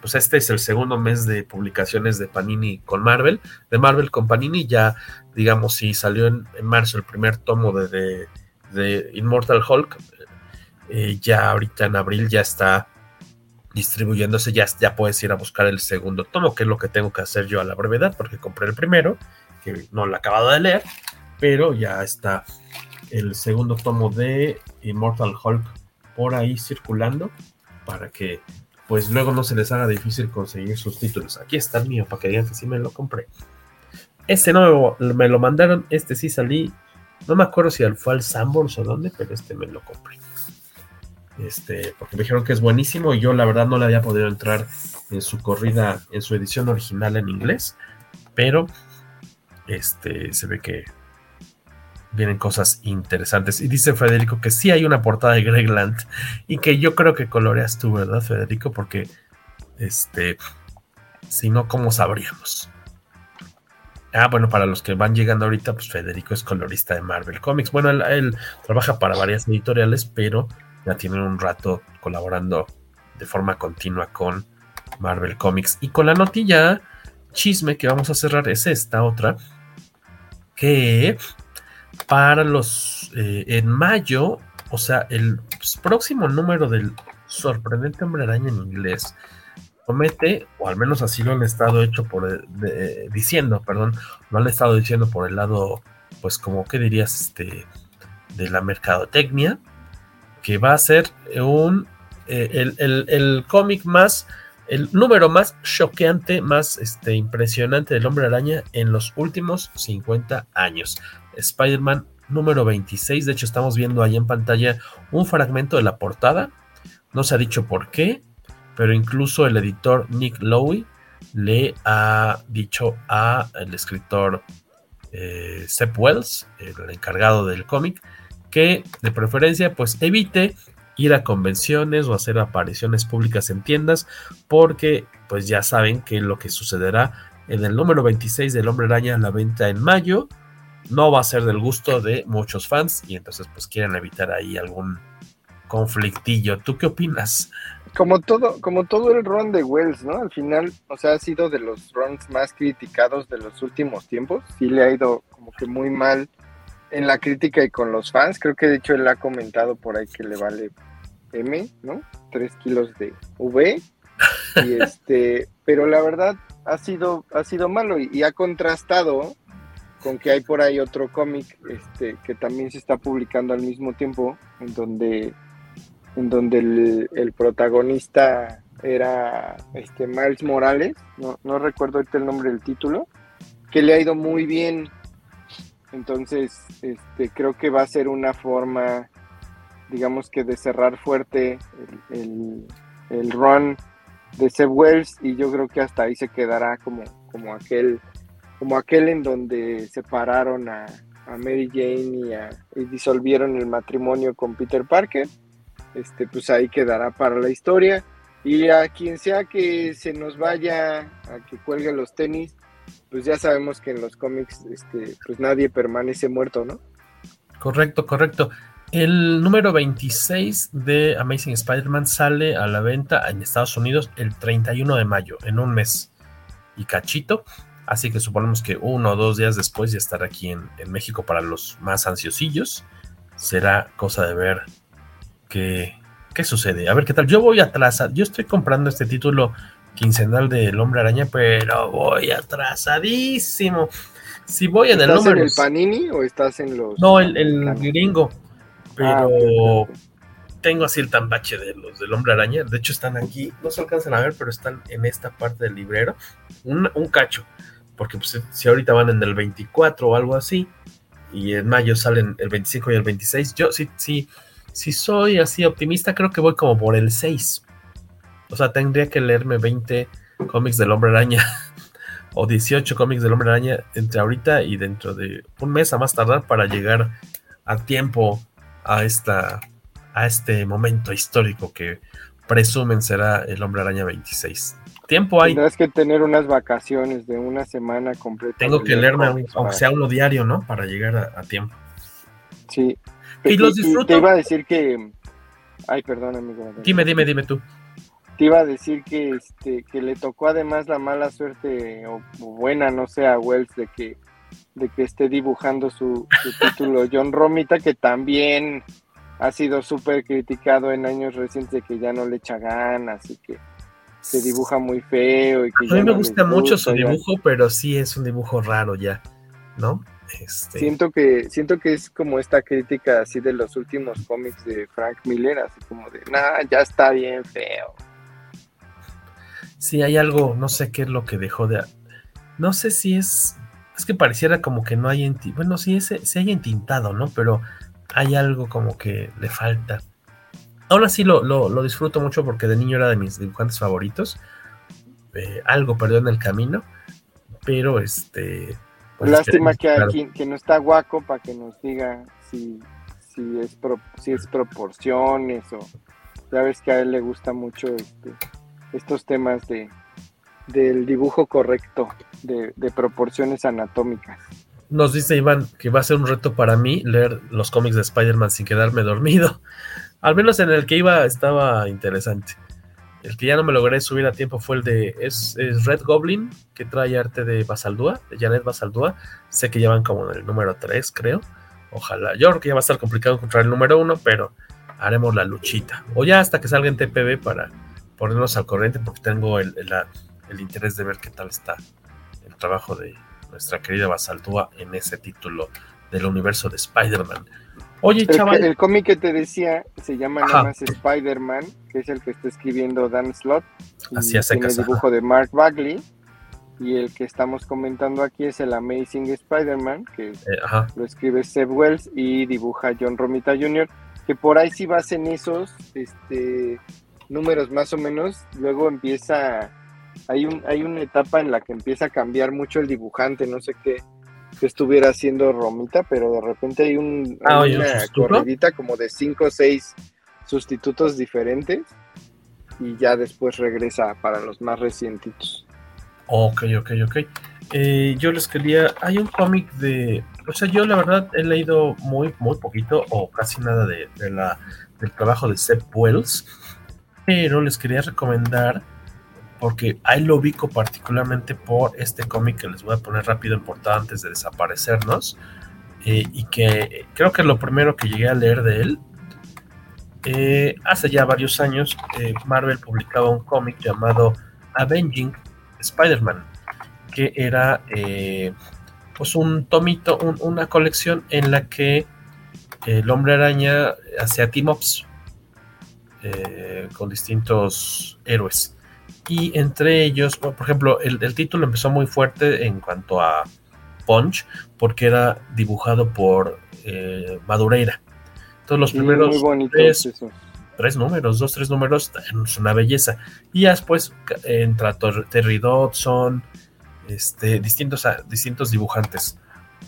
pues este es el segundo mes de publicaciones de Panini con Marvel. De Marvel con Panini ya, digamos, si salió en, marzo el primer tomo de, de, Immortal Hulk, eh, ya ahorita en abril ya está distribuyéndose, ya, ya puedes ir a buscar el segundo tomo, que es lo que tengo que hacer yo a la brevedad, porque compré el primero, que no lo acabado de leer, pero ya está el segundo tomo de Immortal Hulk por ahí circulando para que pues luego no se les haga difícil conseguir sus títulos. Aquí está el mío para que digan que sí me lo compré. Este no me, lo mandaron, este sí salí. No me acuerdo si fue al Sambors o dónde, pero este me lo compré. Este, porque me dijeron que es buenísimo y yo la verdad no le había podido entrar en su corrida, en su edición original en inglés, pero este se ve que vienen cosas interesantes. Y dice Federico que sí hay una portada de Greg Land y que yo creo que coloreas tú, ¿verdad, Federico? Porque, este, si no, ¿cómo sabríamos? Ah, bueno, para los que van llegando ahorita, pues Federico es colorista de Marvel Comics. Bueno, él, trabaja para varias editoriales, pero ya tiene un rato colaborando de forma continua con Marvel Comics. Y con la notilla chisme que vamos a cerrar es esta otra, que para los eh, en mayo, o sea, el próximo número del sorprendente hombre araña en inglés promete, o al menos así lo han estado hecho por diciendo, perdón, lo han estado diciendo por el lado, pues como que dirías, este, de la mercadotecnia, que va a ser un eh, el, el, el cómic más, el número más choqueante, más este, impresionante del hombre araña en los últimos 50 años. Spider-Man número 26. De hecho, estamos viendo ahí en pantalla un fragmento de la portada. No se ha dicho por qué, pero incluso el editor Nick Lowe le ha dicho a el escritor eh, Seth Wells, el encargado del cómic, que de preferencia pues evite ir a convenciones o hacer apariciones públicas en tiendas porque pues ya saben que lo que sucederá en el número 26 del Hombre Araña la venta en mayo no va a ser del gusto de muchos fans y entonces pues quieren evitar ahí algún conflictillo. ¿Tú qué opinas? Como todo, como todo el run de Wells, ¿no? Al final, o sea, ha sido de los runs más criticados de los últimos tiempos. Sí le ha ido como que muy mal en la crítica y con los fans. Creo que de hecho él ha comentado por ahí que le vale M, ¿no? Tres kilos de V. Y <laughs> este, pero la verdad ha sido, ha sido malo y, ha contrastado con que hay por ahí otro cómic este, que también se está publicando al mismo tiempo, en donde, en donde el, protagonista era este Miles Morales, no, no recuerdo ahorita el nombre del título, que le ha ido muy bien entonces, este, creo que va a ser una forma, digamos que de cerrar fuerte el, run de Seb Wells y yo creo que hasta ahí se quedará como, como aquel como aquel en donde separaron a, a Mary Jane y, y, disolvieron el matrimonio con Peter Parker, este, pues ahí quedará para la historia. Y a quien sea que se nos vaya a que cuelgue los tenis, pues ya sabemos que en los cómics este, pues nadie permanece muerto, ¿no? Correcto, correcto. El número 26 de Amazing Spider-Man sale a la venta en Estados Unidos el 31 de mayo, en un mes y cachito. Así que suponemos que uno o dos días después ya estará aquí en, en México para los más ansiosillos. Será cosa de ver qué, qué sucede. A ver qué tal. Yo voy atrás. Yo estoy comprando este título quincenal del Hombre Araña, pero voy atrasadísimo. Si voy en el ¿Estás número. en el Panini o estás en los.? No, el, el gringo. Pero ah, tengo así el tambache de los del Hombre Araña. De hecho, están aquí. No se alcanzan a ver, pero están en esta parte del librero. Un, un cacho. Porque pues, si ahorita van en el 24 o algo así. Y en mayo salen el 25 y el 26. Yo sí, sí. Si soy así optimista, creo que voy como por el 6 o sea, tendría que leerme 20 cómics del Hombre Araña <laughs> o 18 cómics del Hombre Araña entre ahorita y dentro de un mes a más tardar para llegar a tiempo a esta a este momento histórico que presumen será el Hombre Araña 26. Tiempo hay. Tendrás que tener unas vacaciones de una semana completa. Tengo que leerme, aunque sea uno diario, ¿no? Para llegar a, tiempo. Sí. Y, los disfruto. te iba a decir que. Ay, perdón, amigo. Dime, dime, dime tú te iba a decir que este que le tocó además la mala suerte o, buena no sé a Wells de que de que esté dibujando su, título. John Romita que también ha sido súper criticado en años recientes de que ya no le echa ganas y que se dibuja muy feo y que a mí me gusta mucho su dibujo pero sí es un dibujo raro ya no este... Siento que siento que es como esta crítica así de los últimos cómics de Frank Miller, así como de, nah, ya está bien feo. Sí, hay algo, no sé qué es lo que dejó de... No sé si es... Es que pareciera como que no hay... Enti... Bueno, sí, ese, sí hay entintado, ¿no? Pero hay algo como que le falta. Ahora sí lo, lo, disfruto mucho porque de niño era de mis dibujantes favoritos. Eh, algo perdió en el camino, pero este... Pues Lástima que, aquí, que no está guaco para que nos diga si, si, es si es proporciones o... Ya ves que a él le gusta mucho este, estos temas de, del dibujo correcto, de, proporciones anatómicas. Nos dice Iván que va a ser un reto para mí leer los cómics de Spider-Man sin quedarme dormido. <laughs> Al menos en el que iba estaba interesante. El que ya no me logré subir a tiempo fue el de es, Red Goblin, que trae arte de Basaldúa, de Janet Basaldúa. Sé que llevan como en el número 3, creo. Ojalá. Yo creo que ya va a estar complicado encontrar el número 1, pero haremos la luchita. O ya hasta que salga en TPB para ponernos al corriente porque tengo el, interés de ver qué tal está el trabajo de nuestra querida Basaldúa en ese título del universo de Spider-Man. Oye, el, chaval. El cómic que te decía se llama nada más Spider-Man, que es el que está escribiendo Dan Slott. Así es, el dibujo de Mark Bagley. Y el que estamos comentando aquí es el Amazing Spider-Man, que eh, lo escribe Seb Wells y dibuja John Romita Jr., que por ahí sí vas en esos, este, números más o menos, luego empieza, hay, un, hay una etapa en la que empieza a cambiar mucho el dibujante, no sé qué, estuviera haciendo Romita, pero de repente hay, un, ah, una corridita como de cinco o seis sustitutos diferentes y ya después regresa para los más recientitos. Ok, ok, ok. Eh, yo les quería, hay un cómic de, o sea, yo la verdad he leído muy, muy poquito o casi nada de, la, del trabajo de Seth Wells pero les quería recomendar, porque ahí lo ubico particularmente por este cómic que les voy a poner rápido en portada antes de desaparecernos, eh, y que creo que lo primero que llegué a leer de él, eh, hace ya varios años, eh, Marvel publicaba un cómic llamado Avenging Spider-Man, que era pues un tomito, una colección en la que el hombre araña hacía team-ups con distintos héroes. Y entre ellos, por ejemplo, el, título empezó muy fuerte en cuanto a Punch, porque era dibujado por eh, Madureira. Todos los primeros tres, números, dos, tres números, es una belleza. Y después entra Terry Dodson, este, distintos, distintos dibujantes.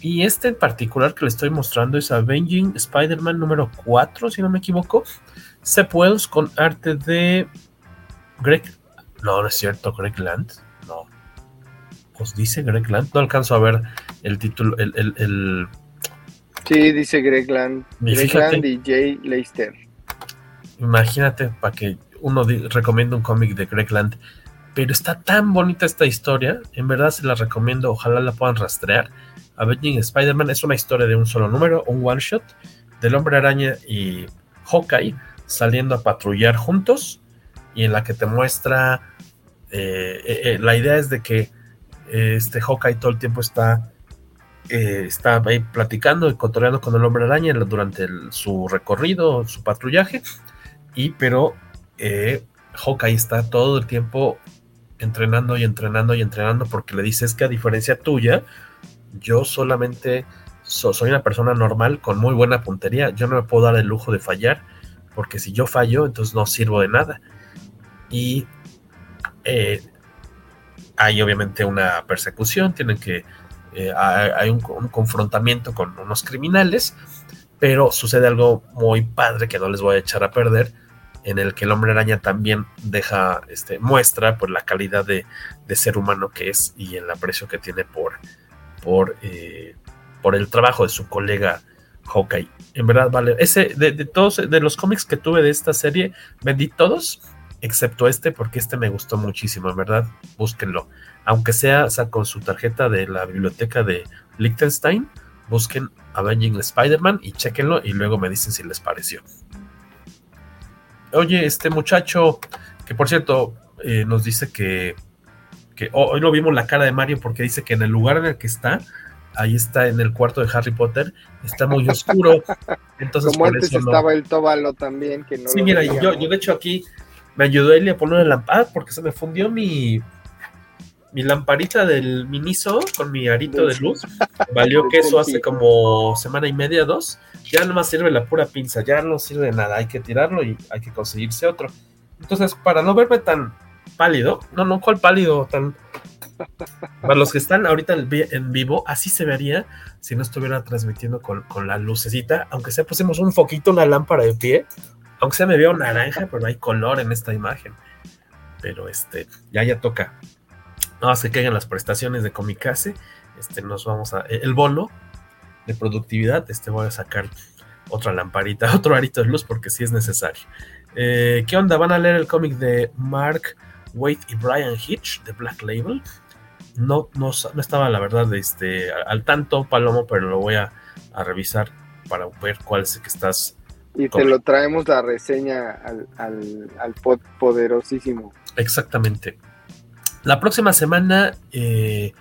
Y este en particular que le estoy mostrando es Avenging Spider-Man número 4, si no me equivoco. Wells con arte de Greg no, no es cierto, Greg Land. No. ¿Os dice Greg Land? No alcanzo a ver el título, el... el, el... Sí, dice Greg Land. Greg Land y Jay Leister. Imagínate para que uno recomienda un cómic de Greg Land. Pero está tan bonita esta historia. En verdad se la recomiendo. Ojalá la puedan rastrear. Avenging Spider-Man es una historia de un solo número, un one shot, del hombre araña y Hawkeye saliendo a patrullar juntos y en la que te muestra, eh, eh, eh, la idea es de que este Hawkeye todo el tiempo está, está ahí platicando y cotoreando con el hombre araña durante su recorrido, su patrullaje, y pero Hawkeye está todo el tiempo entrenando y entrenando y entrenando porque le dices que a diferencia tuya, yo solamente soy una persona normal con muy buena puntería, yo no me puedo dar el lujo de fallar, porque si yo fallo, entonces no sirvo de nada y eh, hay obviamente una persecución, tienen que, eh, hay un, confrontamiento con unos criminales, pero sucede algo muy padre que no les voy a echar a perder, en el que el hombre araña también deja, este, muestra por la calidad de, ser humano que es y el aprecio que tiene por, por, eh, por el trabajo de su colega Hawkeye. En verdad, vale. Ese, de, todos, de los cómics que tuve de esta serie, vendí todos excepto este, porque este me gustó muchísimo, en verdad, búsquenlo. Aunque sea, con su tarjeta de la biblioteca de Liechtenstein, busquen Avenging Spider-Man y chequenlo y luego me dicen si les pareció. Oye, este muchacho, que por cierto, eh, nos dice que, que hoy lo vimos la cara de Mario porque dice que en el lugar en el que está, ahí está en el cuarto de Harry Potter, está muy oscuro. <laughs> Entonces, Como antes estaba el Tóbalo también, que no Sí, mira, yo, yo de hecho aquí me ayudó él a poner una lamparita porque se me fundió mi, mi lamparita del Miniso con mi arito de luz. <laughs> Valió queso hace como semana y media, dos. Ya no más sirve la pura pinza, ya no sirve de nada. Hay que tirarlo y hay que conseguirse otro. Entonces, para no verme tan pálido, no, no, ¿cuál pálido? Tan. Para los que están ahorita en vivo, así se vería si no estuviera transmitiendo con, la lucecita. Aunque sea pusimos un foquito, una lámpara de pie, aunque se me veo naranja, pero hay color en esta imagen. Pero este, ya ya toca. No, que caigan las prestaciones de Comicase. Este, nos vamos a. El bono de productividad. Este voy a sacar otra lamparita, <laughs> otro arito de luz, porque sí es necesario. Eh, ¿Qué onda? ¿Van a leer el cómic de Mark Waite y Brian Hitch de Black Label? No, no, no estaba, la verdad, este, al tanto, Palomo, pero lo voy a, a revisar para ver cuál es el que estás y te lo traemos la reseña al, al, pod poderosísimo. Exactamente. La próxima semana, eh,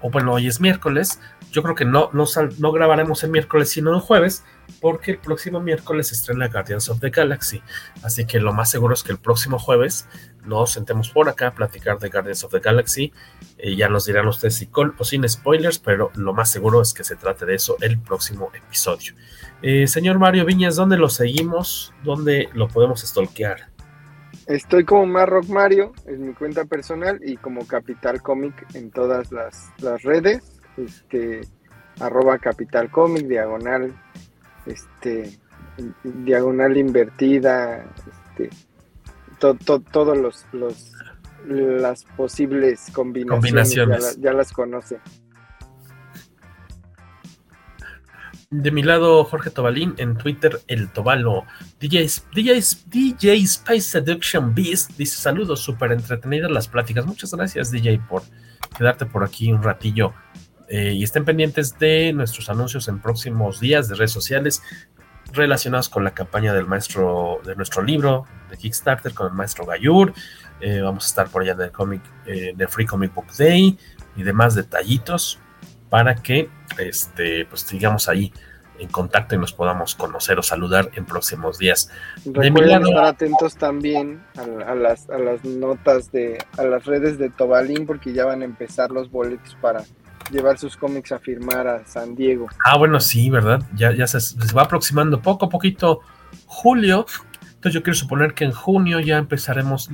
o bueno, hoy es miércoles, yo creo que no, no, no grabaremos el miércoles, sino el jueves, porque el próximo miércoles estrena Guardians of the Galaxy. Así que lo más seguro es que el próximo jueves nos sentemos por acá a platicar de Guardians of the Galaxy. Eh, ya nos dirán ustedes si con o sin spoilers, pero lo más seguro es que se trate de eso el próximo episodio. Eh, señor Mario Viñas, ¿dónde lo seguimos? ¿Dónde lo podemos stalkear? Estoy como Marrock Mario, es mi cuenta personal, y como Capital Comic en todas las, las redes. Este, arroba Capital Comic, diagonal, este, diagonal invertida, este, todos los, los, las posibles combinaciones, Ya, las conoce. De mi lado, Jorge Tobalín, en Twitter, el Tobalo. DJ, DJ, DJ Spice Seduction Beast dice: Saludos, súper entretenidas las pláticas. Muchas gracias, DJ, por quedarte por aquí un ratillo Eh, y estén pendientes de nuestros anuncios en próximos días de redes sociales relacionados con la campaña del maestro de nuestro libro de Kickstarter con el maestro Gayur. Eh, vamos a estar por allá en el cómic eh, Free Comic Book Day y demás detallitos para que este, pues sigamos ahí en contacto y nos podamos conocer o saludar en próximos días. Recuerden estar atentos también a, las, a las notas de, a las redes de Tobalín porque ya van a empezar los boletos para llevar sus cómics a firmar a San Diego. Ah, bueno, sí, ¿verdad? Ya, ya se, va aproximando poco a poquito julio. Entonces yo quiero suponer que en junio ya empezaremos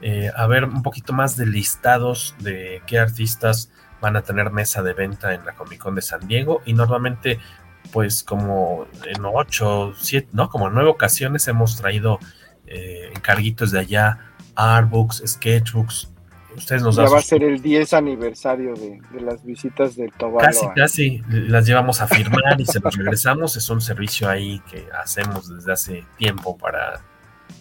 eh, a ver un poquito más de listados de qué artistas van a tener mesa de venta en la Comic Con de San Diego. Y normalmente, pues como en ocho, siete, no, como en nueve ocasiones hemos traído eh, encarguitos de allá, artbooks, sketchbooks, Ustedes nos ya va a ser el 10 aniversario de, las visitas del Tobalo. Casi, casi las llevamos a firmar y se las regresamos. Es un servicio ahí que hacemos desde hace tiempo para,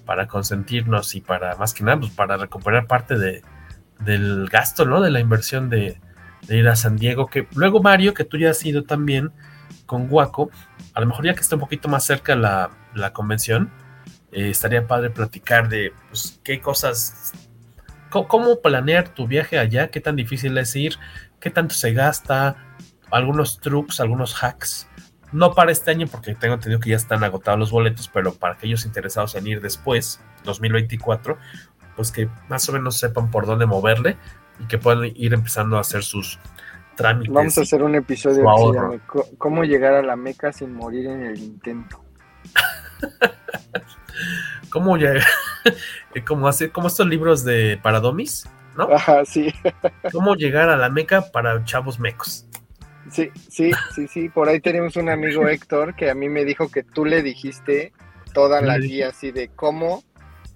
para consentirnos y para, más que nada, pues para recuperar parte de, del gasto, ¿no? De la inversión de, ir a San Diego. Que luego, Mario, que tú ya has ido también con Guaco, a lo mejor ya que está un poquito más cerca la, la convención, eh, estaría padre platicar de pues, qué cosas ¿Cómo planear tu viaje allá? ¿Qué tan difícil es ir? ¿Qué tanto se gasta? Algunos trucs, algunos hacks. No para este año porque tengo entendido que ya están agotados los boletos, pero para aquellos interesados en ir después, 2024, pues que más o menos sepan por dónde moverle y que puedan ir empezando a hacer sus trámites. Vamos a hacer un episodio llame ¿Cómo llegar a la Meca sin morir en el intento? <laughs> ¿Cómo ya? <laughs> como hace, como estos libros de Paradomis, ¿no? Ajá, sí. <laughs> ¿Cómo llegar a la meca para chavos mecos? Sí, sí, sí, sí. Por ahí tenemos un amigo Héctor que a mí me dijo que tú le dijiste toda la guía así de cómo,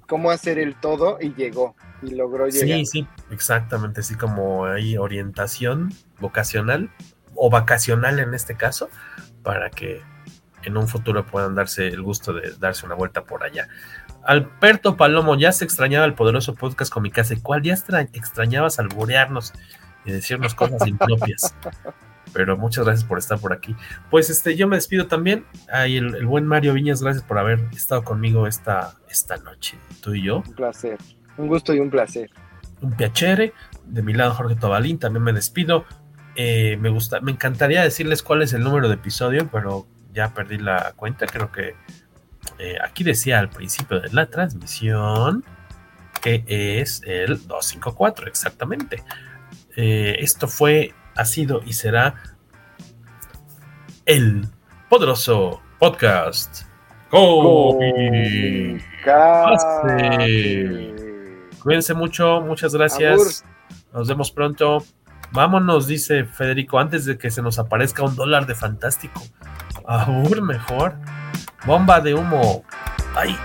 cómo hacer el todo y llegó y logró llegar. Sí, sí, exactamente, así como hay orientación vocacional o vacacional en este caso para que en un futuro puedan darse el gusto de darse una vuelta por allá. Alberto Palomo, ya se extrañaba el poderoso podcast con mi casa. ¿Cuál ya extrañabas alburearnos y decirnos cosas impropias? <laughs> Pero muchas gracias por estar por aquí. Pues este, yo me despido también. Ay, el, buen Mario Viñas, gracias por haber estado conmigo esta, esta noche. Tú y yo. Un placer. Un gusto y un placer. Un piacere. De mi lado, Jorge Tobalín, también me despido. Eh, me gusta, me encantaría decirles cuál es el número de episodio, pero ya perdí la cuenta. Creo que eh, aquí decía al principio de la transmisión que es el 254, exactamente. Eh, esto fue, ha sido y será el poderoso podcast. Cuídense mucho, muchas gracias. Nos vemos pronto. Vámonos, dice Federico, antes de que se nos aparezca un dólar de fantástico. Abur mejor. Bomba de humo. Ay.